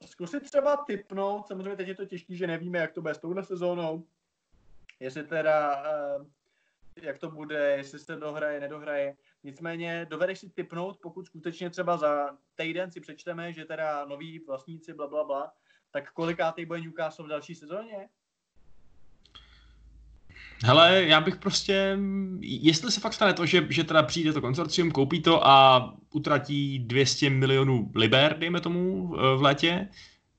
zkusit třeba typnout, samozřejmě teď je to těžké, že nevíme, jak to bude s touhle sezónou, jestli teda, uh, jak to bude, jestli se dohraje, nedohraje. Nicméně dovedeš si typnout, pokud skutečně třeba za týden si přečteme, že teda noví vlastníci, bla, bla, bla, tak kolikátý bude Newcastle v další sezóně? Hele, já bych prostě, jestli se fakt stane to, že, že teda přijde to konsorcium, koupí to a utratí 200 milionů liber, dejme tomu, v létě,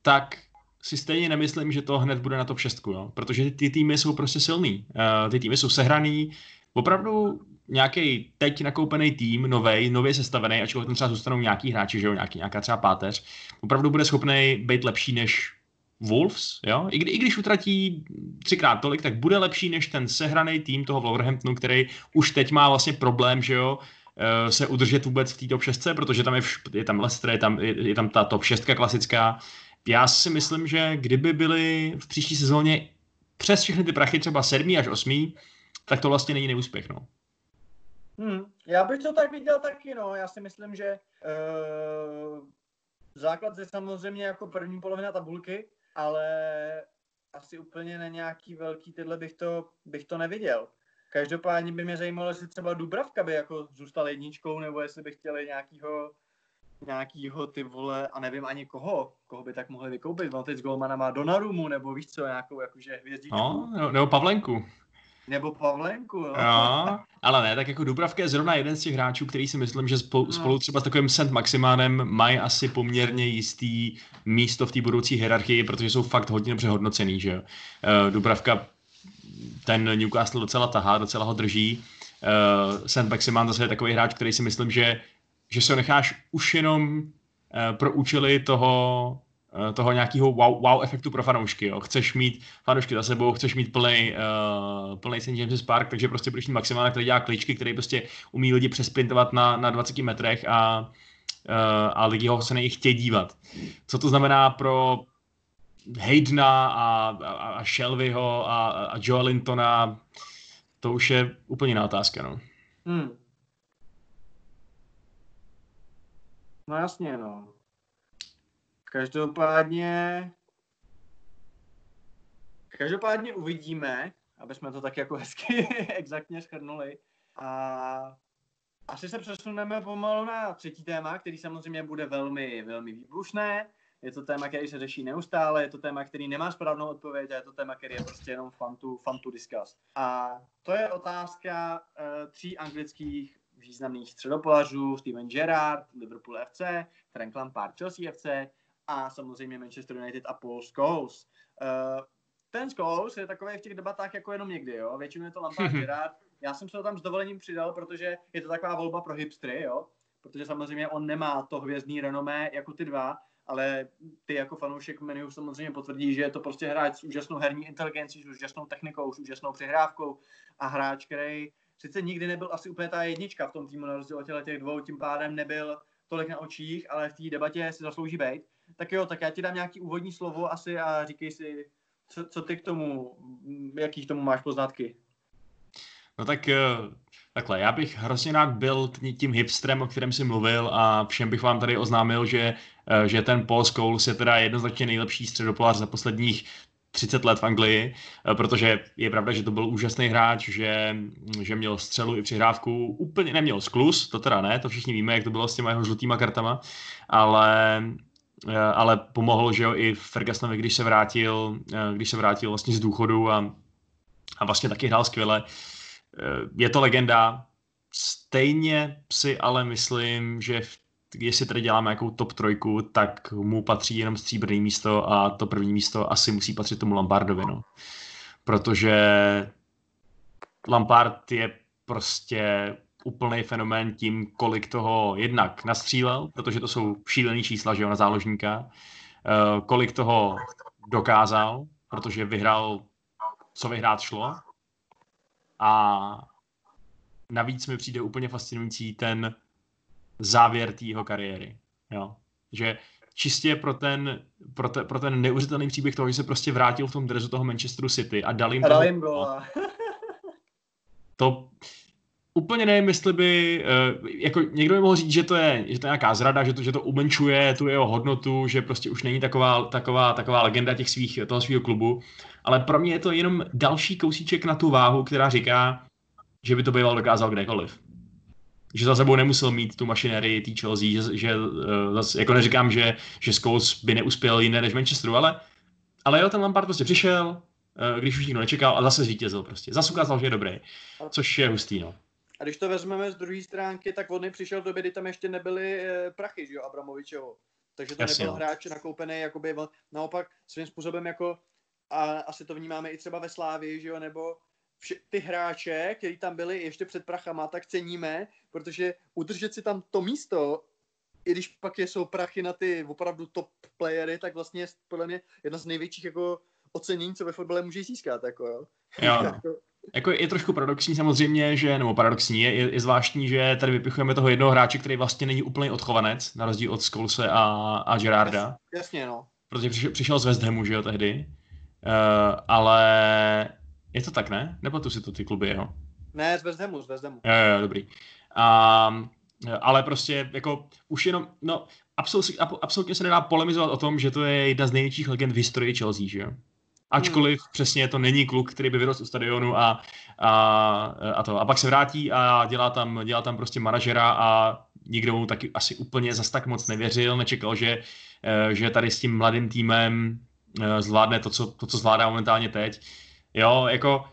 tak si stejně nemyslím, že to hned bude na top 6, jo? protože ty týmy jsou prostě silný, uh, ty týmy jsou sehraný, opravdu nějaký teď nakoupený tým, nový, nově sestavený, ačkoliv tam třeba zůstanou nějaký hráči, že jo, nějaký, nějaká třeba páteř, opravdu bude schopný být lepší než Wolves, jo? I, kdy, I když utratí třikrát tolik, tak bude lepší než ten sehraný tým toho Wolverhamptonu, který už teď má vlastně problém, že jo, eh, se udržet vůbec v té top 6, protože tam je, vš, je tam Leicester, je tam, je, je tam ta top 6 klasická. Já si myslím, že kdyby byli v příští sezóně přes všechny ty prachy třeba sedmý až osmý, tak to vlastně není neúspěch, no. Hmm, já bych to tak viděl taky, no. Já si myslím, že uh, základ je samozřejmě jako první polovina tabulky, ale asi úplně na nějaký velký tyhle bych to, bych to neviděl. Každopádně by mě zajímalo, jestli třeba Dubravka by jako zůstal jedničkou, nebo jestli by chtěli nějakýho, nějakýho ty vole, a nevím ani koho, koho by tak mohli vykoupit. On teď z Golmana má Donarumu, nebo víš co, nějakou jakože hvězdičku. No, nebo Pavlenku. Nebo Pavlenku, jo. jo. Ale ne, tak jako Dubravka je zrovna jeden z těch hráčů, který si myslím, že spolu, no. spolu třeba s takovým St. Maximánem mají asi poměrně jistý místo v té budoucí hierarchii, protože jsou fakt hodně dobře hodnocený, že jo. Uh, Dubravka ten Newcastle docela tahá, docela ho drží. Uh, St. Maximán zase je takový hráč, který si myslím, že, že se ho necháš už jenom uh, pro účely toho Eh, toho nějakého wow, wow efektu pro fanoušky. Jo. Chceš mít fanoušky za sebou, chceš mít plný, uh, plný St. James's Park, takže prostě budeš mít maximálně, který dělá kličky, který prostě umí lidi přesprintovat na, na 20 metrech a a lidi ho se nej chtějí dívat. Co to znamená pro Haydna a, a, a Shelbyho a, a Joe Lintona, to už je úplně jiná otázka, no. Hmm. No jasně, no. Každopádně Každopádně uvidíme, aby jsme to tak jako hezky [laughs] exaktně schrnuli. A asi se přesuneme pomalu na třetí téma, který samozřejmě bude velmi, velmi výbušné. Je to téma, který se řeší neustále, je to téma, který nemá správnou odpověď a je to téma, který je prostě jenom fun to, fun to discuss. A to je otázka uh, tří anglických významných středopolařů, Steven Gerrard, Liverpool FC, Frank Lampard, Chelsea FC a samozřejmě Manchester United a Paul Scholes. Uh, ten Scholes je takový v těch debatách jako jenom někdy, jo. Většinou je to Lampard [laughs] Gerrard. Já jsem se ho tam s dovolením přidal, protože je to taková volba pro hipstry, jo. Protože samozřejmě on nemá to hvězdný renomé jako ty dva, ale ty jako fanoušek menu samozřejmě potvrdí, že je to prostě hráč s úžasnou herní inteligencí, s úžasnou technikou, s úžasnou přihrávkou a hráč, který sice nikdy nebyl asi úplně ta jednička v tom týmu na rozdíl od těch dvou, tím pádem nebyl tolik na očích, ale v té debatě si zaslouží být. Tak jo, tak já ti dám nějaký úvodní slovo asi a říkej si, co, co ty k tomu, jaký k tomu máš poznatky? No tak eh, takhle, já bych hrozně rád byl tím hipstrem, o kterém jsi mluvil a všem bych vám tady oznámil, že, eh, že ten Paul Scholes je teda jednoznačně nejlepší středopolař za posledních 30 let v Anglii, eh, protože je pravda, že to byl úžasný hráč, že, že měl střelu i přihrávku, úplně neměl sklus, to teda ne, to všichni víme, jak to bylo s těma jeho žlutýma kartama, ale ale pomohl, že jo, i Fergusonovi, když se vrátil, eh, když se vrátil vlastně z důchodu a, a vlastně taky hrál skvěle. Eh, je to legenda. Stejně si ale myslím, že v, jestli tady děláme jakou top trojku, tak mu patří jenom stříbrný místo a to první místo asi musí patřit tomu Lampardovi, no. Protože Lampard je prostě úplný fenomén tím, kolik toho jednak nastřílel, protože to jsou šílený čísla, že jo, na záložníka, uh, kolik toho dokázal, protože vyhrál, co vyhrát šlo. A navíc mi přijde úplně fascinující ten závěr té jeho kariéry. Jo. Že čistě pro ten, pro, te, pro ten neuvěřitelný příběh toho, že se prostě vrátil v tom dresu toho Manchesteru City a dal jim, dal jim. [laughs] To, úplně nevím, jestli by, uh, jako někdo by mohl říct, že to je, že to je nějaká zrada, že to, že to umenčuje tu jeho hodnotu, že prostě už není taková, taková, taková legenda těch svých, toho svého klubu, ale pro mě je to jenom další kousíček na tu váhu, která říká, že by to býval dokázal kdekoliv. Že za sebou nemusel mít tu mašinerii té Chelsea, že, že zase, jako neříkám, že, že Scholes by neuspěl jiné než Manchesteru, ale, ale jo, ten Lampard prostě přišel, uh, když už nikdo nečekal a zase zvítězil prostě. Zase ukázal, že je dobrý, což je hustý, no. A když to vezmeme z druhé stránky, tak on přišel v době, kdy tam ještě nebyly e, prachy, že jo, Abramovičeho. Takže to Jasně, nebyl no. hráč nakoupený, jakoby, naopak svým způsobem jako, a asi to vnímáme i třeba ve Slávii, že jo, nebo vši, ty hráče, kteří tam byli ještě před prachama, tak ceníme, protože udržet si tam to místo, i když pak jsou prachy na ty opravdu top playery, tak vlastně je podle mě jedna z největších jako ocenění, co ve fotbale může získat. Jako, jo. Jo, no. [laughs] Jako je trošku paradoxní samozřejmě, že, nebo paradoxní, je, je, je zvláštní, že tady vypichujeme toho jednoho hráče, který vlastně není úplně odchovanec, na rozdíl od Skolse a, a Gerarda. Jasně, no. Protože přišel, přišel z West Hamu, že jo, tehdy. Uh, ale je to tak, ne? Nebo tu si to ty kluby jeho? Ne, z West Hamu, z West Hamu. Jo, jo, dobrý. A, ale prostě jako už jenom, no, absolutně, absolutně se nedá polemizovat o tom, že to je jedna z největších legend v historii Chelsea, že jo? Ačkoliv hmm. přesně to není kluk, který by vyrostl u stadionu a, a, a to. A pak se vrátí a dělá tam, dělá tam prostě manažera a nikdo mu taky asi úplně zas tak moc nevěřil, nečekal, že, eh, že tady s tím mladým týmem eh, zvládne to, co, to, co zvládá momentálně teď. Jo, jako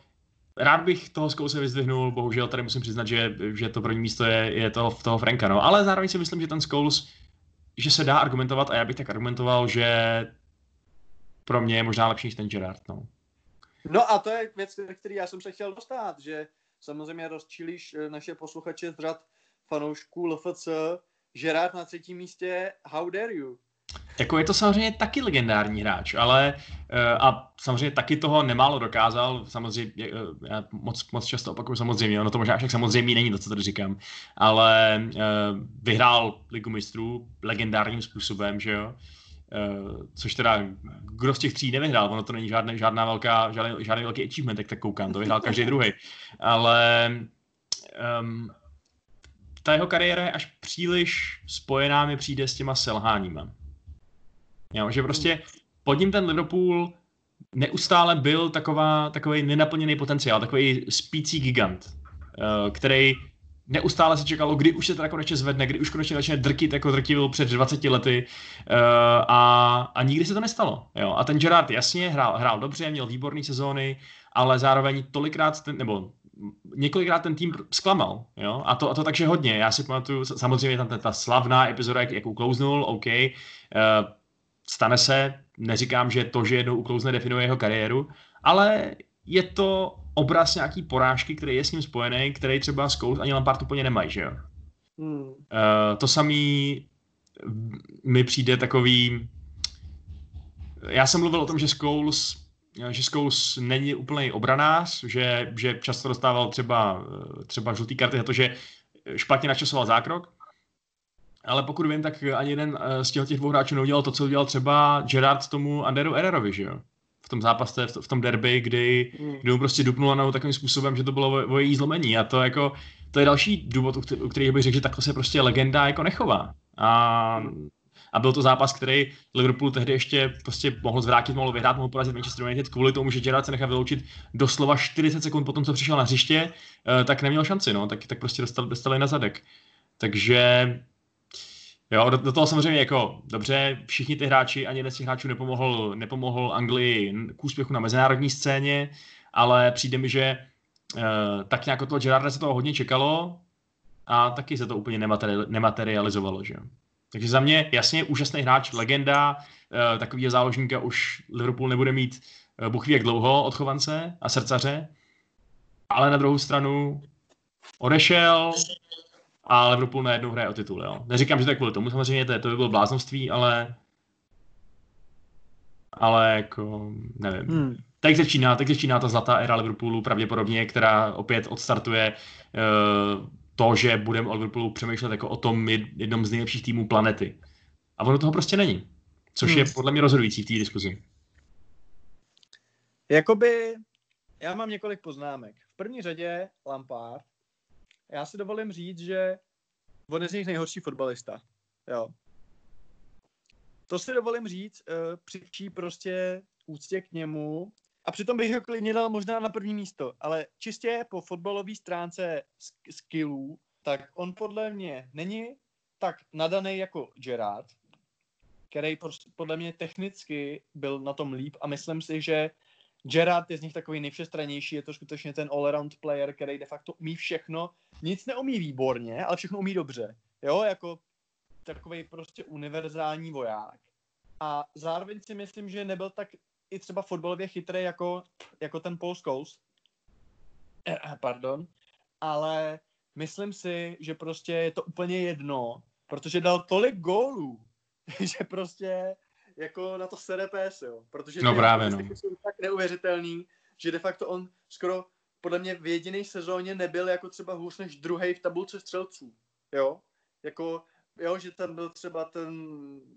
rád bych toho zkouse vyzdvihnul, bohužel tady musím přiznat, že, že to první místo je, je toho, toho Franka, no. ale zároveň si myslím, že ten Scholes, že se dá argumentovat a já bych tak argumentoval, že pro mě je možná lepší než ten Gerard. No. no a to je věc, který já jsem se chtěl dostat, že samozřejmě rozčílíš eh, naše posluchače z řad fanoušků LFC, Gerard na třetím místě, how dare you? jako je to samozřejmě taky legendární hráč, ale a samozřejmě taky toho nemálo dokázal, samozřejmě, já moc, moc často opakuju samozřejmě, ono to možná však samozřejmě není to, co tady říkám, ale vyhrál ligu mistrů legendárním způsobem, že jo, což teda, kdo z těch tří nevyhrál, ono to není žádná, žádná velká, žádný, žádný velký achievement, tak tak koukám, to vyhrál každý druhý. Ale um, ta jeho kariéra je až příliš spojená mi přijde s těma selháníma. Jo, že prostě pod ním ten Liverpool neustále byl taková, takový nenaplněný potenciál, takový spící gigant, uh, který neustále se čekalo, kdy už se teda konečně zvedne, kdy už konečně začne drtit, jako drtivil před 20 lety uh, a, a nikdy se to nestalo. Jo? A ten Gerard jasně hrál, hrál dobře, měl výborné sezóny, ale zároveň tolikrát, ten, nebo několikrát ten tým zklamal, jo, a to, a to takže hodně, já si pamatuju, samozřejmě tam ta, ta slavná epizoda, jak, jak uklouznul, OK, uh, stane se, neříkám, že to, že jednou uklouzne, definuje jeho kariéru, ale je to obraz nějaký porážky, který je s ním spojený, který třeba Scholes ani Lampard úplně nemají, že jo. Hmm. Uh, to samý mi přijde takový... Já jsem mluvil o tom, že Scholes že Scholes není úplný obranář, že, že často dostával třeba, třeba žlutý karty za to, že špatně načasoval zákrok, ale pokud vím, tak ani jeden z těch dvou hráčů neudělal to, co udělal třeba Gerard tomu Anderu Ererovi, že jo? V tom zápase, v tom derby, kdy, hmm. kdy mu prostě dupnul na takovým způsobem, že to bylo o, její zlomení. A to jako, to je další důvod, u kterého bych řekl, že takhle se prostě legenda jako nechová. A, a byl to zápas, který Liverpool tehdy ještě prostě mohl zvrátit, mohl vyhrát, mohl porazit Manchester United kvůli tomu, že Gerrard se nechal vyloučit doslova 40 sekund po tom, co přišel na hřiště, eh, tak neměl šanci, no, tak, tak prostě dostali, dostali na zadek. Takže Jo, do, do toho samozřejmě jako, dobře, všichni ty hráči, ani jeden z těch hráčů nepomohl, nepomohl Anglii k úspěchu na mezinárodní scéně, ale přijde mi, že uh, tak nějak od toho Gerarda se toho hodně čekalo a taky se to úplně nemateri- nematerializovalo, že Takže za mě jasně úžasný hráč, legenda, uh, takovýho záložníka už Liverpool nebude mít uh, Bůh ví jak dlouho odchovance a srdcaře, ale na druhou stranu odešel, a Liverpool najednou hraje o titul. Jo. Neříkám, že to je kvůli tomu, samozřejmě to, to by bylo bláznovství, ale ale jako, nevím. Hmm. Teď začíná, teď začíná ta zlatá éra Liverpoolu pravděpodobně, která opět odstartuje uh, to, že budeme o Liverpoolu přemýšlet jako o tom jednom z nejlepších týmů planety. A ono toho prostě není. Což hmm. je podle mě rozhodující v té diskuzi. Jakoby, já mám několik poznámek. V první řadě Lampard, já si dovolím říct, že on je z nich nejhorší fotbalista. Jo. To si dovolím říct, uh, při prostě úctě k němu. A přitom bych ho klidně dal možná na první místo. Ale čistě po fotbalové stránce skillů, tak on podle mě není tak nadaný jako Gerard, který podle mě technicky byl na tom líp a myslím si, že Gerard je z nich takový nejvšestranější, je to skutečně ten all-around player, který de facto umí všechno, nic neumí výborně, ale všechno umí dobře. Jo, jako takový prostě univerzální voják. A zároveň si myslím, že nebyl tak i třeba fotbalově chytrý jako, jako ten Paul Scholes. Eh, eh, pardon. Ale myslím si, že prostě je to úplně jedno, protože dal tolik gólů, [laughs] že prostě jako na to sere jo. Protože no právě, no. jsou tak neuvěřitelný, že de facto on skoro podle mě v jediné sezóně nebyl jako třeba hůř než druhý v tabulce střelců, jo. Jako, jo, že tam byl třeba ten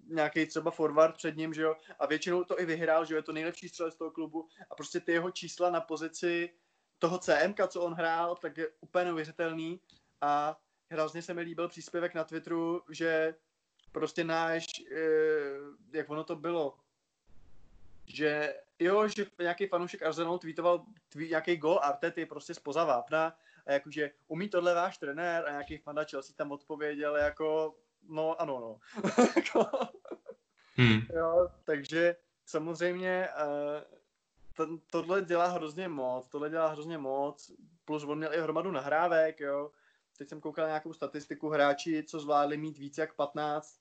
nějaký třeba forward před ním, že jo, a většinou to i vyhrál, že jo, je to nejlepší střelec toho klubu a prostě ty jeho čísla na pozici toho CMK, co on hrál, tak je úplně neuvěřitelný a hrozně se mi líbil příspěvek na Twitteru, že prostě náš, eh, jak ono to bylo, že jo, že nějaký fanoušek Arsenalu tweetoval tweet, nějaký gol Artety prostě spoza vápna a jakože umí tohle váš trenér a nějaký fanda Chelsea tam odpověděl jako no ano no. hmm. [laughs] jo, takže samozřejmě uh, ten, tohle dělá hrozně moc, tohle dělá hrozně moc, plus on měl i hromadu nahrávek, jo, teď jsem koukal na nějakou statistiku hráči, co zvládli mít více jak 15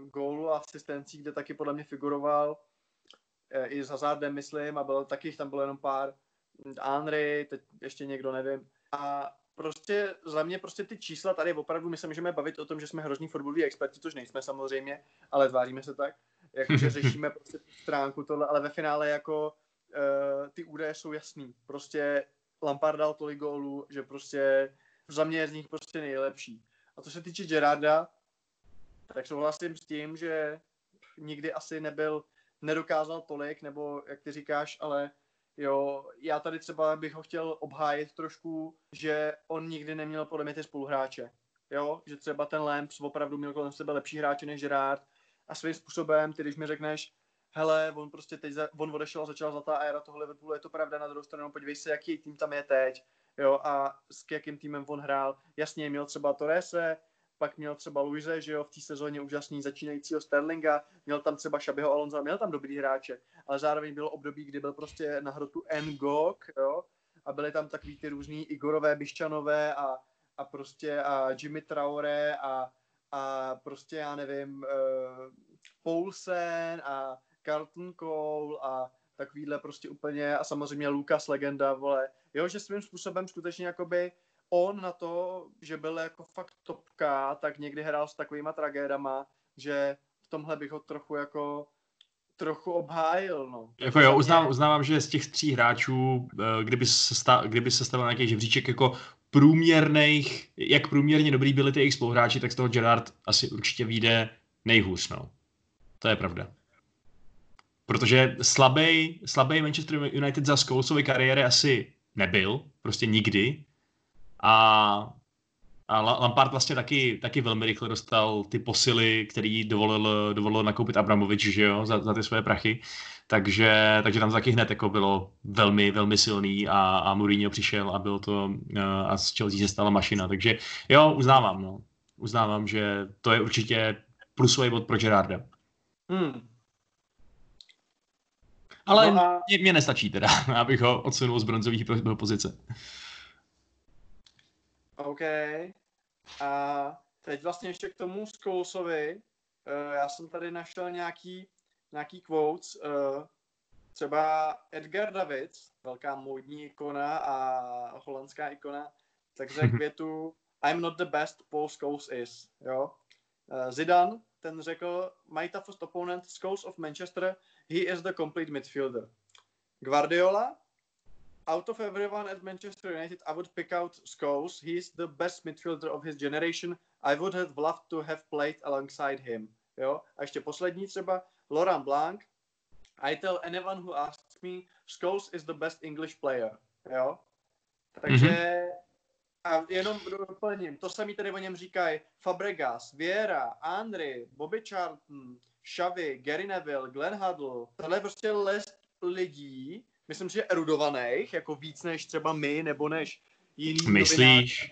uh, gólů a asistencí, kde taky podle mě figuroval uh, i s Hazardem, myslím, a bylo taky tam bylo jenom pár Henry, teď ještě někdo nevím. A prostě za mě prostě ty čísla tady opravdu, my se můžeme bavit o tom, že jsme hrozný fotbaloví experti, což nejsme samozřejmě, ale tváříme se tak, jakože [laughs] řešíme prostě stránku tohle, ale ve finále jako uh, ty údaje jsou jasný. Prostě Lampard dal tolik gólů, že prostě za mě je z nich prostě nejlepší. A co se týče Gerarda, tak souhlasím s tím, že nikdy asi nebyl, nedokázal tolik, nebo jak ty říkáš, ale jo, já tady třeba bych ho chtěl obhájit trošku, že on nikdy neměl podle mě ty spoluhráče. Jo, že třeba ten Lamps opravdu měl kolem sebe lepší hráče než Gerard a svým způsobem, ty když mi řekneš, hele, on prostě teď, za, on odešel a začala zlatá éra toho Liverpoolu, je to pravda, na druhou stranu podívej se, jaký tým tam je teď, jo, a s jakým týmem on hrál. Jasně, měl třeba Torrese, pak měl třeba Luise, že jo, v té sezóně úžasný začínajícího Sterlinga, měl tam třeba Šabiho Alonza, měl tam dobrý hráče, ale zároveň bylo období, kdy byl prostě na hrotu Ngok, jo, a byly tam takový ty různý Igorové, Biščanové a, a prostě a Jimmy Traore a, a prostě já nevím, uh, Poulsen a Carlton Cole a takovýhle prostě úplně a samozřejmě Lucas legenda, vole, jo, že svým způsobem skutečně jakoby on na to, že byl jako fakt topka, tak někdy hrál s takovýma tragédama, že v tomhle bych ho trochu jako trochu obhájil, no. Jako jo, uznávám, uznávám, že z těch tří hráčů, eh, kdyby se, sta, kdyby se stavil nějaký žebříček jako průměrných, jak průměrně dobrý byli ty jejich spoluhráči, tak z toho Gerard asi určitě vyjde nejhůř, no. To je pravda. Protože slabý, slabý Manchester United za Scholesovy kariéry asi nebyl, prostě nikdy. A, a Lampard vlastně taky, taky velmi rychle dostal ty posily, který dovolil, dovolil nakoupit Abramovič, že jo, za, za ty své prachy. Takže, takže tam taky hned jako bylo velmi, velmi silný a, a Mourinho přišel a bylo to eh, a z Chelsea se stala mašina. Takže jo, uznávám, no. Uznávám, že to je určitě plusový bod pro Gerarda. Hmm. Ale no a... mě, mě nestačí teda, [laughs] abych ho odsunul z bronzových pozice. OK. A teď vlastně ještě k tomu Scholesovi. Uh, já jsem tady našel nějaký, nějaký quotes. Uh, třeba Edgar Davids, velká módní ikona a holandská ikona, tak řekl [laughs] větu I'm not the best, Paul Scholes is. Jo? Uh, Zidane, ten řekl My toughest opponent, Scholes of Manchester, he is the complete midfielder. Guardiola, out of everyone at Manchester United, I would pick out Scholes. He's the best midfielder of his generation. I would have loved to have played alongside him. Jo? A ještě poslední třeba, Laurent Blanc. I tell anyone who asks me, Scholes is the best English player. Jo? Takže mm-hmm. a jenom doplním, to samý tady o něm říkají Fabregas, Vieira, Andry, Bobby Charlton, Xavi, Gary Neville, Glenn Huddle. Tohle je prostě les lidí, myslím, že erudovaných, jako víc než třeba my, nebo než jiný Myslíš?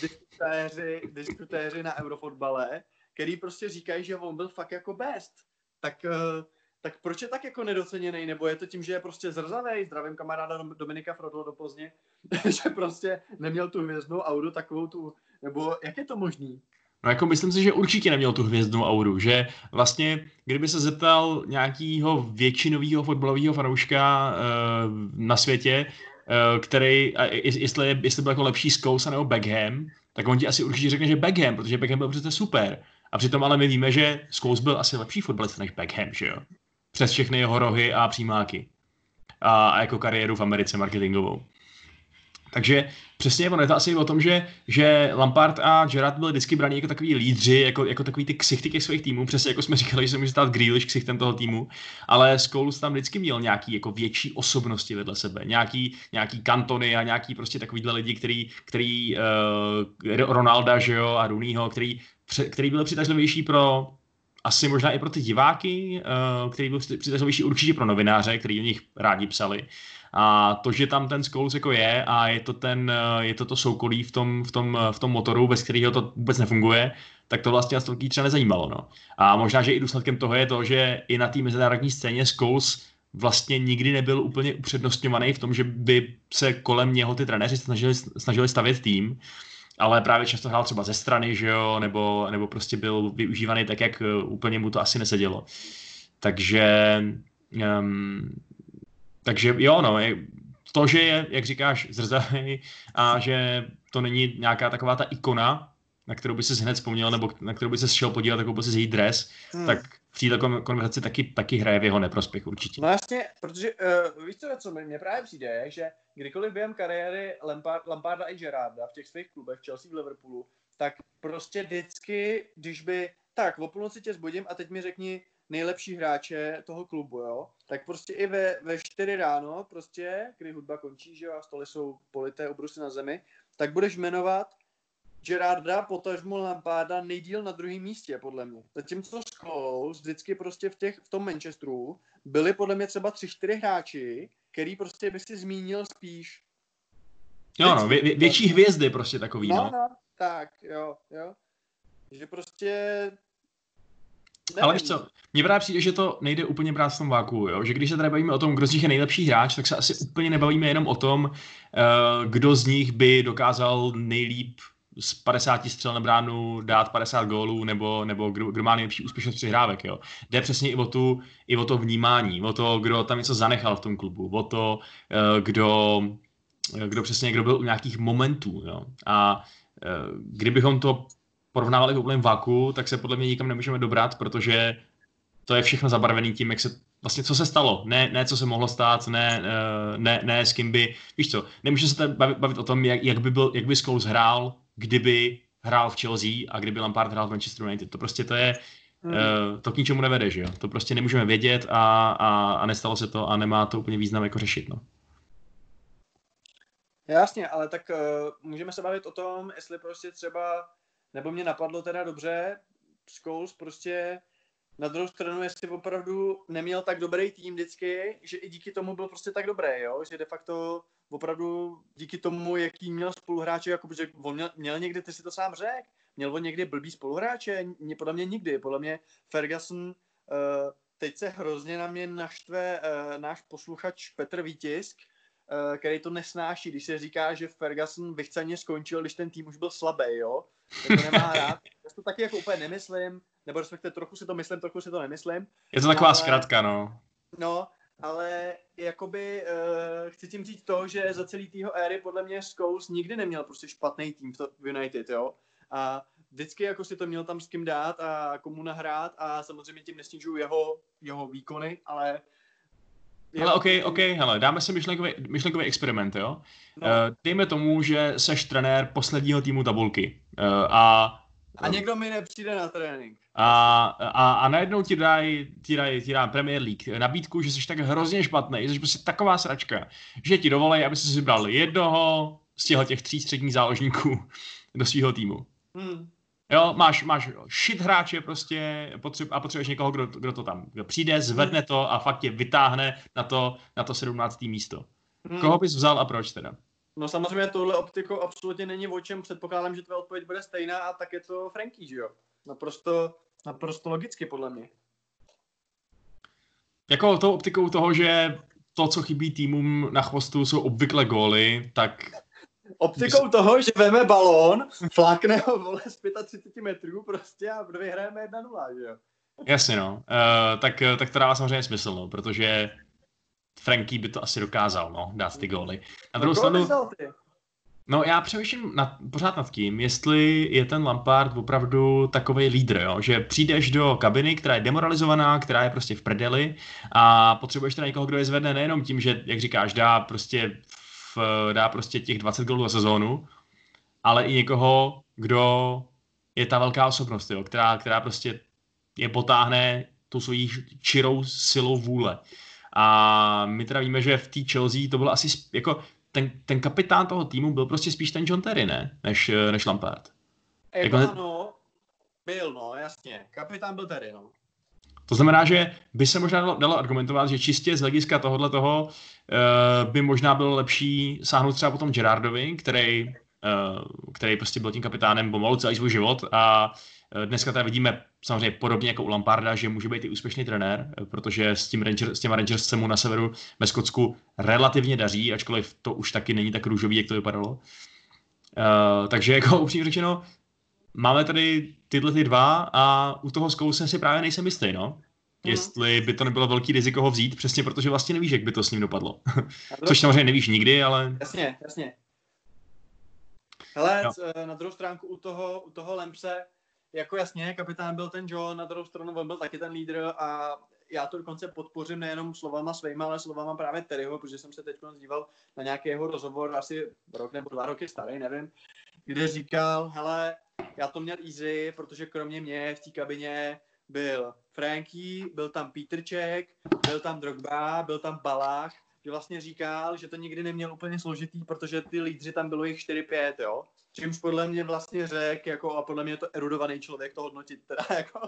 diskutéři, diskutéři na eurofotbale, který prostě říkají, že on byl fakt jako best. Tak, eh, tak proč je tak jako nedoceněný? Nebo je to tím, že je prostě zrzavý? Zdravím kamaráda Dominika Frodlo do Plzně, [laughs] že prostě neměl tu hvězdnou audu takovou tu, nebo jak je to možný? No jako myslím si, že určitě neměl tu hvězdnou auru, že vlastně, kdyby se zeptal nějakého většinového fotbalového fanouška uh, na světě, uh, který, uh, jestli, jestli byl jako lepší Skousa nebo Beckham, tak on ti asi určitě řekne, že Beckham, protože Beckham byl přece super. A přitom ale my víme, že Scholes byl asi lepší fotbalista než Beckham, že jo? Přes všechny jeho rohy a přímáky. A, a jako kariéru v Americe marketingovou. Takže přesně ono je to asi o tom, že, že Lampard a Gerrard byli vždycky braní jako takový lídři, jako, jako takový ty ksichty těch svých týmů, přesně jako jsme říkali, že se může stát Grealish ksichtem toho týmu, ale Scholes tam vždycky měl nějaký jako větší osobnosti vedle sebe, nějaký, nějaký kantony a nějaký prostě takovýhle lidi, který, který uh, Ronalda, že jo, a Rooneyho, který, který byl přitažlivější pro asi možná i pro ty diváky, uh, který byl přitažlivější určitě pro novináře, který o nich rádi psali. A to, že tam ten Scholes jako je a je to, ten, eh, je to to soukolí v tom, v tom, v tom motoru, bez kterého to vůbec nefunguje, tak to vlastně Aston třeba nezajímalo. No. A možná, že i důsledkem toho je to, že i na té mezinárodní scéně Scholes vlastně nikdy nebyl úplně upřednostňovaný v tom, že by se kolem něho ty trenéři snažili, snažili stavět tým, ale právě často hrál třeba ze strany, že jo, nebo, nebo prostě byl využívaný tak, jak eh, úplně mu to asi nesedělo. Takže um, takže jo, no, to, že je, jak říkáš, zrzavý a že to není nějaká taková ta ikona, na kterou by si hned vzpomněl, nebo na kterou by se šel podívat, jako by si její dres, hmm. tak v této konverzaci taky, taky hraje v jeho neprospěch určitě. No jasně, protože uh, víš co, co mi právě přijde, že kdykoliv během kariéry Lampard, Lamparda i Gerarda v těch svých klubech, Chelsea v Liverpoolu, tak prostě vždycky, když by, tak o půlnoci tě zbudím a teď mi řekni nejlepší hráče toho klubu, jo, tak prostě i ve, ve 4 ráno, prostě, kdy hudba končí, že jo, a stoly jsou polité obrusy na zemi, tak budeš jmenovat Gerarda, potažmo Lamparda nejdíl na druhém místě, podle mě. Zatímco Scholes vždycky prostě v, těch, v tom Manchesteru byli podle mě třeba tři, čtyři hráči, který prostě by si zmínil spíš. Jo, no, vě, větší hvězdy prostě takový, no. no. no tak, jo, jo. Že prostě Nevím. Ale víš co, mně právě přijde, že to nejde úplně brát v tom váku, jo? že když se tady bavíme o tom, kdo z nich je nejlepší hráč, tak se asi úplně nebavíme jenom o tom, uh, kdo z nich by dokázal nejlíp z 50 střel na bránu dát 50 gólů, nebo, nebo kdo, kdo má nejlepší úspěšnost přihrávek. Jo? Jde přesně i o, tu, i o to vnímání, o to, kdo tam něco zanechal v tom klubu, o to, uh, kdo, kdo přesně kdo byl u nějakých momentů. Jo? A kdybychom to porovnávali v úplném vaku, tak se podle mě nikam nemůžeme dobrat, protože to je všechno zabarvený tím, jak se vlastně co se stalo, ne, ne co se mohlo stát, ne, eh, ne, ne s kým by, víš co, nemůžeme se tady bavit, bavit o tom, jak, jak by, byl, jak by Scholes hrál, kdyby hrál v Chelsea a kdyby Lampard hrál v Manchester United. To prostě to je, hmm. uh, to k ničemu nevede, že jo. To prostě nemůžeme vědět a, a, a nestalo se to a nemá to úplně význam jako řešit, no. Jasně, ale tak uh, můžeme se bavit o tom, jestli prostě třeba nebo mě napadlo teda dobře, Scholes prostě na druhou stranu, jestli opravdu neměl tak dobrý tým vždycky, že i díky tomu byl prostě tak dobrý, jo? že de facto opravdu díky tomu, jaký měl spoluhráče, jako že on měl, měl někdy, ty si to sám řekl, měl on někdy blbý spoluhráče, podle mě nikdy, podle mě Ferguson, uh, teď se hrozně na mě naštve uh, náš posluchač Petr Vítisk, který to nesnáší, když se říká, že Ferguson vychceně skončil, když ten tým už byl slabý, jo, to nemá rád. Já to taky jako úplně nemyslím, nebo respektive trochu si to myslím, trochu si to nemyslím. Je to taková ale, zkratka, no. No, ale jakoby uh, chci tím říct to, že za celý týho éry podle mě Scholes nikdy neměl prostě špatný tým v United, jo. A vždycky jako si to měl tam s kým dát a komu nahrát a samozřejmě tím nesnižuju jeho, jeho výkony, ale ale OK, OK, hele, dáme si myšlenkový, myšlenkový experiment, jo? No. Uh, dejme tomu, že seš trenér posledního týmu tabulky uh, a a někdo mi nepřijde na trénink. A, a, a najednou ti dají ti daj, ti dá Premier League nabídku, že jsi tak hrozně špatný, že jsi prostě taková sračka, že ti dovolej, aby si vybral jednoho z těch tří středních záložníků [laughs] do svého týmu. Hmm. Jo, máš, máš shit hráče prostě potřeb, a potřebuješ někoho, kdo, kdo to tam kdo přijde, zvedne to a fakt tě vytáhne na to, na to 17. místo. Hmm. Koho bys vzal a proč teda? No samozřejmě tohle optikou absolutně není o čem. Předpokládám, že tvoje odpověď bude stejná a tak je to Franky, že jo? Naprosto, naprosto logicky podle mě. Jako tou optikou toho, že to, co chybí týmům na chvostu, jsou obvykle góly, tak optikou toho, že veme balón, flákne ho vole z 35 metrů prostě a vyhrajeme 1-0, že jo? Jasně no, uh, tak, tak to dává samozřejmě smysl, no, protože Franky by to asi dokázal, no, dát ty góly. Na druhou stranu, No já přemýšlím nad, pořád nad tím, jestli je ten Lampard opravdu takový lídr, jo? že přijdeš do kabiny, která je demoralizovaná, která je prostě v prdeli a potřebuješ teda někoho, kdo je zvedne nejenom tím, že, jak říkáš, dá prostě dá prostě těch 20 gólů za sezónu, ale i někoho, kdo je ta velká osobnost, jo, která, která prostě je potáhne tou svojí čirou silou vůle. A my teda víme, že v té Chelsea to bylo asi jako ten, ten kapitán toho týmu byl prostě spíš ten John Terry, ne? Než, než Lampard. Jako, jako ano, byl, no, jasně. Kapitán byl Terry, no. To znamená, že by se možná dalo, dalo argumentovat, že čistě z hlediska tohohle toho uh, by možná bylo lepší sáhnout třeba potom Gerardovi, který, uh, který prostě byl tím kapitánem pomalu celý svůj život a uh, dneska tady vidíme samozřejmě podobně jako u Lamparda, že může být i úspěšný trenér, protože s, tím Ranger, s těma Rangers se mu na severu ve Skotsku relativně daří, ačkoliv to už taky není tak růžový, jak to vypadalo. Uh, takže jako [laughs] upřímně řečeno, máme tady tyhle ty dva a u toho zkouse si právě nejsem jistý, no. Hmm. Jestli by to nebylo velký riziko ho vzít, přesně protože vlastně nevíš, jak by to s ním dopadlo. Což samozřejmě nevíš nikdy, ale... Jasně, jasně. Hele, no. na druhou stránku u toho, u toho Lempse, jako jasně, kapitán byl ten John, na druhou stranu on byl taky ten lídr a já to dokonce podpořím nejenom slovama svýma, ale slovama právě Terryho, protože jsem se teď díval na nějaký jeho rozhovor, asi rok nebo dva roky starý, nevím, kde říkal, hele, já to měl easy, protože kromě mě v té kabině byl Franky, byl tam Peterček, byl tam Drogba, byl tam Balách, že vlastně říkal, že to nikdy neměl úplně složitý, protože ty lídři tam bylo jich 4-5, jo. Čímž podle mě vlastně řekl, jako, a podle mě je to erudovaný člověk to hodnotit, teda [laughs] jako,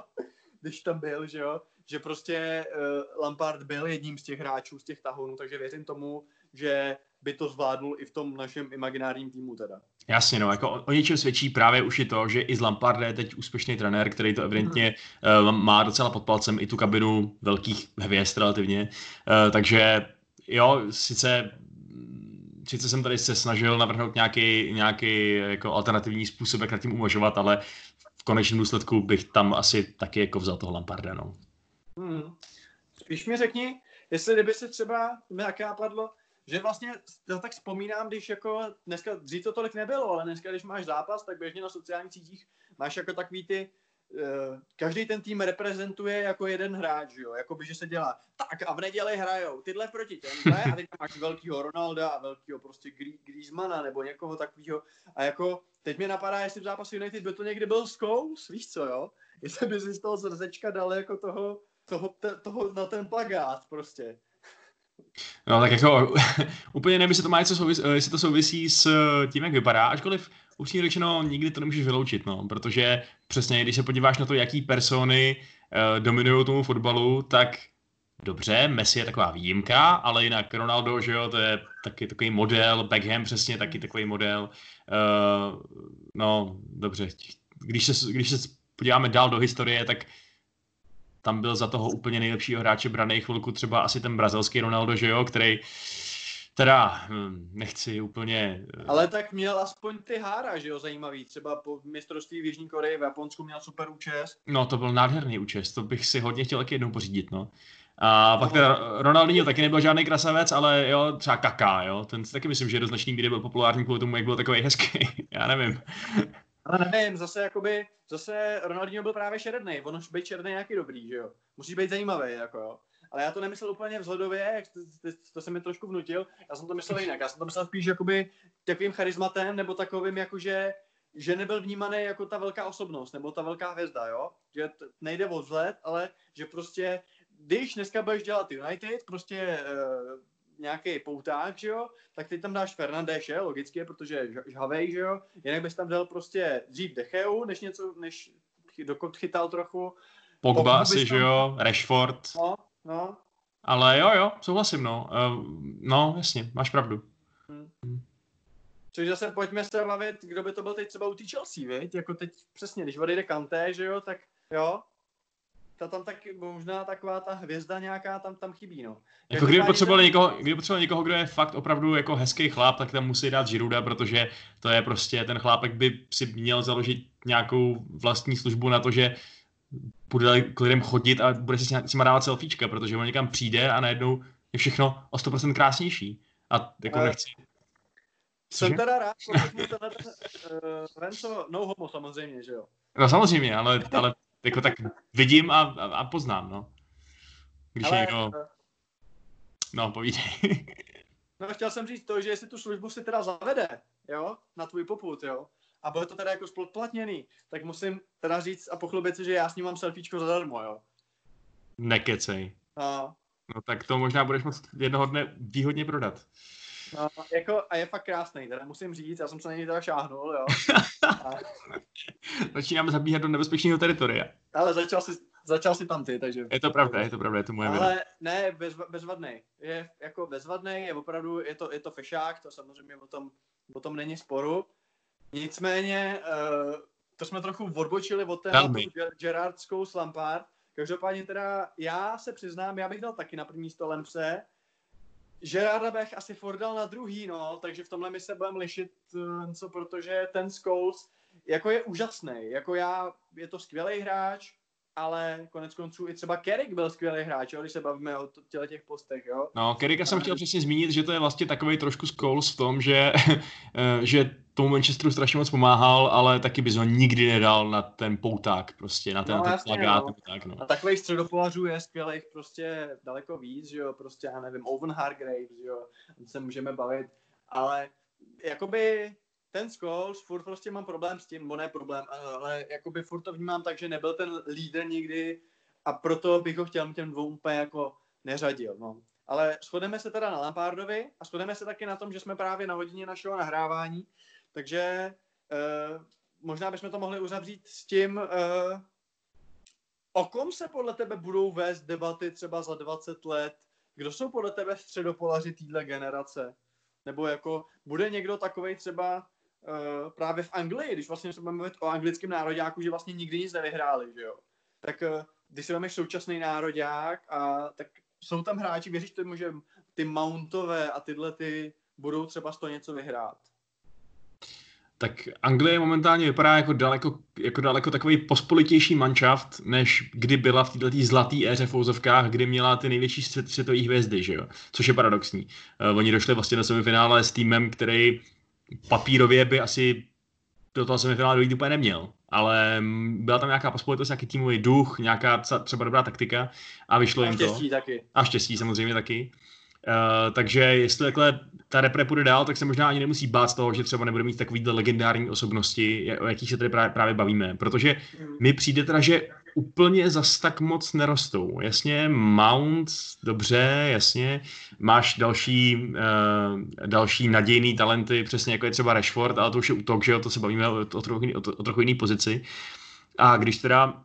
když tam byl, že jo, že prostě uh, Lampard byl jedním z těch hráčů, z těch tahounů, takže věřím tomu, že by to zvládnul i v tom našem imaginárním týmu teda. Jasně, no, jako o, o něčem svědčí právě už i to, že i z Lamparda je teď úspěšný trenér, který to evidentně hmm. uh, má docela pod palcem i tu kabinu velkých hvězd relativně, uh, takže jo, sice sice jsem tady se snažil navrhnout nějaký, nějaký jako alternativní způsob, jak nad tím uvažovat, ale v konečném důsledku bych tam asi taky jako vzal toho Lamparda, no. Hmm. Spíš mi řekni, jestli kdyby se třeba mi taky napadlo, že vlastně já tak vzpomínám, když jako dneska, dřív to tolik nebylo, ale dneska, když máš zápas, tak běžně na sociálních sítích máš jako takový ty, uh, každý ten tým reprezentuje jako jeden hráč, jo, jako by, že se dělá, tak a v neděli hrajou tyhle proti těmhle a teď máš velkýho Ronalda a velkýho prostě Griezmana nebo někoho takového a jako teď mi napadá, jestli v zápasu United by to někdy byl Scholes, víš co, jo, jestli by si z toho srdečka dal jako toho, toho, toho na ten plagát prostě. No tak jako [laughs] úplně nevím, jestli to má něco souvisí, jestli to souvisí s tím, jak vypadá, ačkoliv upřímně řečeno nikdy to nemůžeš vyloučit, no, protože přesně, když se podíváš na to, jaký persony uh, dominují tomu fotbalu, tak dobře, Messi je taková výjimka, ale jinak Ronaldo, že jo, to je taky takový model, Beckham přesně taky takový model. Uh, no, dobře, když se, když se podíváme dál do historie, tak tam byl za toho úplně nejlepšího hráče braný chvilku třeba asi ten brazilský Ronaldo, že jo, který teda hm, nechci úplně... Eh, Ale tak měl aspoň ty hára, že jo, zajímavý. Třeba po mistrovství v Jižní Koreji v Japonsku měl super účest. No to byl nádherný účest, to bych si hodně chtěl taky jednou pořídit, no. A pak teda Ronaldinho taky nebyl žádný krasavec, ale jo, třeba Kaká, jo, ten si taky myslím, že do značný míry byl populární kvůli tomu, jak byl takový hezký, [laughs] já nevím. Ale nevím, zase jakoby, zase Ronaldinho byl právě šeredný, on už být šeredný nějaký dobrý, že jo. Musí být zajímavý, jako jo. Ale já to nemyslel úplně vzhledově, jak to, to, to se mi trošku vnutil, já jsem to myslel jinak, já jsem to myslel spíš jakoby takovým charizmatem, nebo takovým jakože, že nebyl vnímaný jako ta velká osobnost, nebo ta velká hvězda, jo. Že t- nejde o vzhled, ale že prostě, když dneska budeš dělat United, prostě uh, nějaký pouták, že jo, tak teď tam dáš Fernandéše, logicky, protože je žhavej, že jo, jinak bys tam dal prostě dřív Decheu, než něco, než dokud chytal trochu. Pogba asi, že jo, Rashford. No, no. Ale jo, jo, souhlasím, no. Uh, no, jasně, máš pravdu. Hmm. Což zase pojďme se bavit, kdo by to byl teď třeba u té Chelsea, viď? Jako teď přesně, když odejde Kanté, že jo, tak jo, ta tam tak možná taková ta hvězda nějaká tam, tam chybí, no. Jako kdyby potřebovali, někoho, kdyby potřebovali někoho, kdo je fakt opravdu jako hezký chlap, tak tam musí dát Žiruda, protože to je prostě, ten chlápek by si měl založit nějakou vlastní službu na to, že bude k lidem chodit a bude si s nima dávat selfiečka, protože on někam přijde a najednou je všechno o 100% krásnější. A jako a... nechci. Jsem teda rád, protože tenhle uh, Renzo, no homo samozřejmě, že jo? No samozřejmě, ale, ale jako tak vidím a, a, a poznám, no. Když Ale, někdo... No, povídej. [laughs] no, chtěl jsem říct to, že jestli tu službu si teda zavede, jo, na tvůj poput, jo, a bude to teda jako splatněný, tak musím teda říct a pochlubit si, že já s ním mám selfiečko zadarmo, jo. Nekecej. No. No tak to možná budeš moct jednoho dne výhodně prodat. No, jako, a je fakt krásný, teda musím říct, já jsem se na něj teda šáhnul, jo. [laughs] A... Začínáme zabíhat do nebezpečného teritoria. Ale začal si, začal si tam ty, takže... Je to pravda, je to pravda, je to moje Ale věda. ne, bez, bezvadný. Je jako bezvadný, je opravdu, je to, je to fešák, to samozřejmě o tom, o tom není sporu. Nicméně, uh, to jsme trochu odbočili od té Gerardskou s Lampard. Každopádně teda já se přiznám, já bych dal taky na první místo Lempse, Gerarda bych asi Ford dal na druhý, no, takže v tomhle my se budeme lišit, eh, co, protože ten Scholes jako je úžasný, jako já, je to skvělý hráč, ale konec konců i třeba Kerik byl skvělý hráč, jo, když se bavíme o těle těch postech, jo. No, Kerika jsem chtěl přesně zmínit, že to je vlastně takový trošku Scholes v tom, že, [laughs] že tomu Manchesteru strašně moc pomáhal, ale taky bys ho nikdy nedal na ten pouták, prostě, na ten, no, na ten jasně, plagát, no. tak, no. A takových středopolařů je skvělých prostě daleko víc, že jo, prostě, já nevím, Owen Hargraves, jo, se můžeme bavit, ale jakoby ten Scholes, furt prostě mám problém s tím, bo ne problém, ale jakoby furt to vnímám tak, že nebyl ten lídr nikdy a proto bych ho chtěl těm dvou úplně jako neřadil, no. Ale shodeme se teda na Lampardovi a shodeme se taky na tom, že jsme právě na hodině našeho nahrávání, takže eh, možná bychom to mohli uzavřít s tím, eh, o kom se podle tebe budou vést debaty třeba za 20 let, kdo jsou podle tebe středopolaři téhle generace? Nebo jako bude někdo takový třeba uh, právě v Anglii, když vlastně se budeme mluvit o anglickém nároďáku, že vlastně nikdy nic nevyhráli, že jo? Tak uh, když si vezmeš současný nároďák, a, tak jsou tam hráči, věříš tomu, že ty Mountové a tyhle ty budou třeba z toho něco vyhrát? tak Anglie momentálně vypadá jako daleko, jako daleko takový pospolitější manšaft, než kdy byla v této zlaté éře v Ouzovkách, kdy měla ty největší svět, světové hvězdy, že jo? což je paradoxní. Uh, oni došli vlastně do semifinále s týmem, který papírově by asi do toho semifinále dojít úplně neměl, ale byla tam nějaká pospolitost, nějaký týmový duch, nějaká třeba dobrá taktika a vyšlo a jim to. A štěstí taky. A štěstí samozřejmě taky. Uh, takže jestli takhle ta repre půjde dál, tak se možná ani nemusí bát z toho, že třeba nebude mít takovýhle legendární osobnosti, o jakých se tady právě, právě bavíme. Protože mi přijde teda, že úplně zas tak moc nerostou. Jasně, Mount, dobře, jasně, máš další, uh, další nadějný talenty, přesně jako je třeba Rashford, ale to už je útok, že jo, to se bavíme o, o, trochu, o, o trochu jiný pozici. A když teda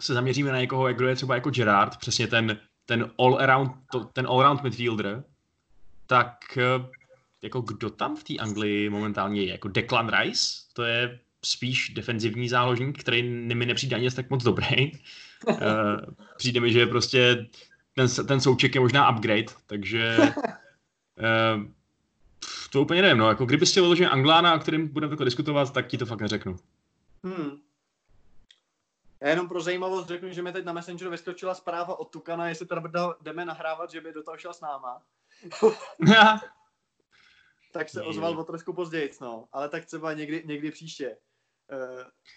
se zaměříme na někoho, kdo je třeba jako Gerard, přesně ten ten all-around, ten all-around midfielder, tak eh, jako kdo tam v té Anglii momentálně je? Jako Declan Rice? To je spíš defenzivní záložník, který mi nepřijde ani tak moc dobrý. uh, [laughs] přijde mi, že prostě ten, ten souček je možná upgrade, takže [laughs] uh, to úplně nevím, no, jako kdyby chtěl že Anglána, o kterém budeme diskutovat, tak ti to fakt neřeknu. Hmm. Já jenom pro zajímavost řeknu, že mi teď na Messengeru vyskočila zpráva od Tukana, jestli teda jdeme nahrávat, že by do toho šel s náma. [laughs] tak se ozval o trošku později, no. Ale tak třeba někdy, někdy příště.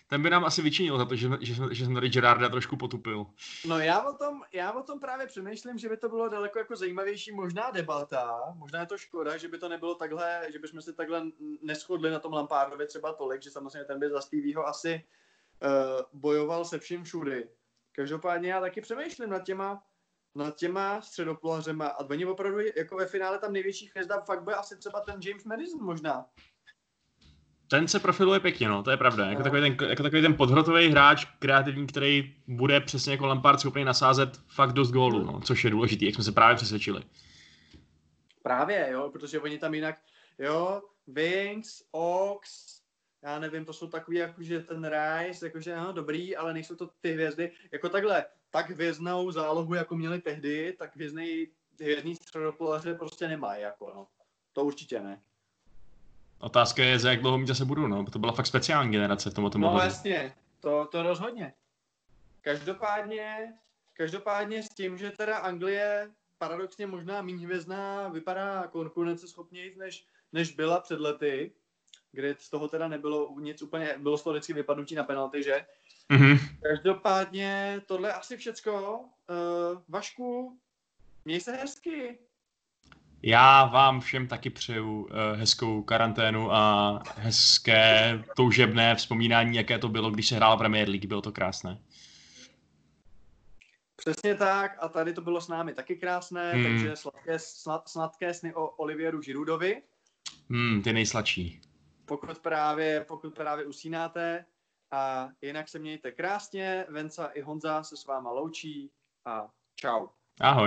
Ten by nám asi vyčinil za to, že, že, že jsem tady Gerarda trošku potupil. No já o, tom, já o tom právě přemýšlím, že by to bylo daleko jako zajímavější možná debata. Možná je to škoda, že by to nebylo takhle, že bychom si takhle neschodli na tom Lampárdovi třeba tolik, že samozřejmě ten by za Stevieho asi uh, bojoval se vším všudy. Každopádně já taky přemýšlím nad těma, nad těma středopolařema a oni opravdu jako ve finále tam největší hvězda fakt bude asi třeba ten James Madison možná. Ten se profiluje pěkně, no, to je pravda. Jako, no. takový ten, jako takový ten podhrotový hráč, kreativní, který bude přesně jako Lampard schopný nasázet fakt dost gólů, no, což je důležité, jak jsme se právě přesvědčili. Právě, jo, protože oni tam jinak, jo, Wings, Ox, já nevím, to jsou takový, jakože ten Rice, jakože no, dobrý, ale nejsou to ty hvězdy. Jako takhle, tak hvězdnou zálohu, jako měli tehdy, tak hvězdný, hvězdný středopolaře prostě nemají, jako no. To určitě ne. Otázka je, za jak dlouho mít zase budou, no. To byla fakt speciální generace v tomto No jasně, to, to rozhodně. Každopádně, každopádně s tím, že teda Anglie paradoxně možná méně hvězdná vypadá konkurenceschopněji, než, než byla před lety, kde z toho teda nebylo nic úplně, bylo z toho vždycky vypadnutí na penalty, že? Mm-hmm. Každopádně tohle asi všecko. Uh, Vašku, měj se hezky. Já vám všem taky přeju uh, hezkou karanténu a hezké toužebné vzpomínání, jaké to bylo, když se hrála Premier League. Bylo to krásné. Přesně tak a tady to bylo s námi taky krásné, hmm. takže sladké, slad, sladké sny o Olivieru Žirudovi. Hmm, ty nejsladší pokud právě, pokud právě usínáte. A jinak se mějte krásně. Venca i Honza se s váma loučí a čau. Ahoj.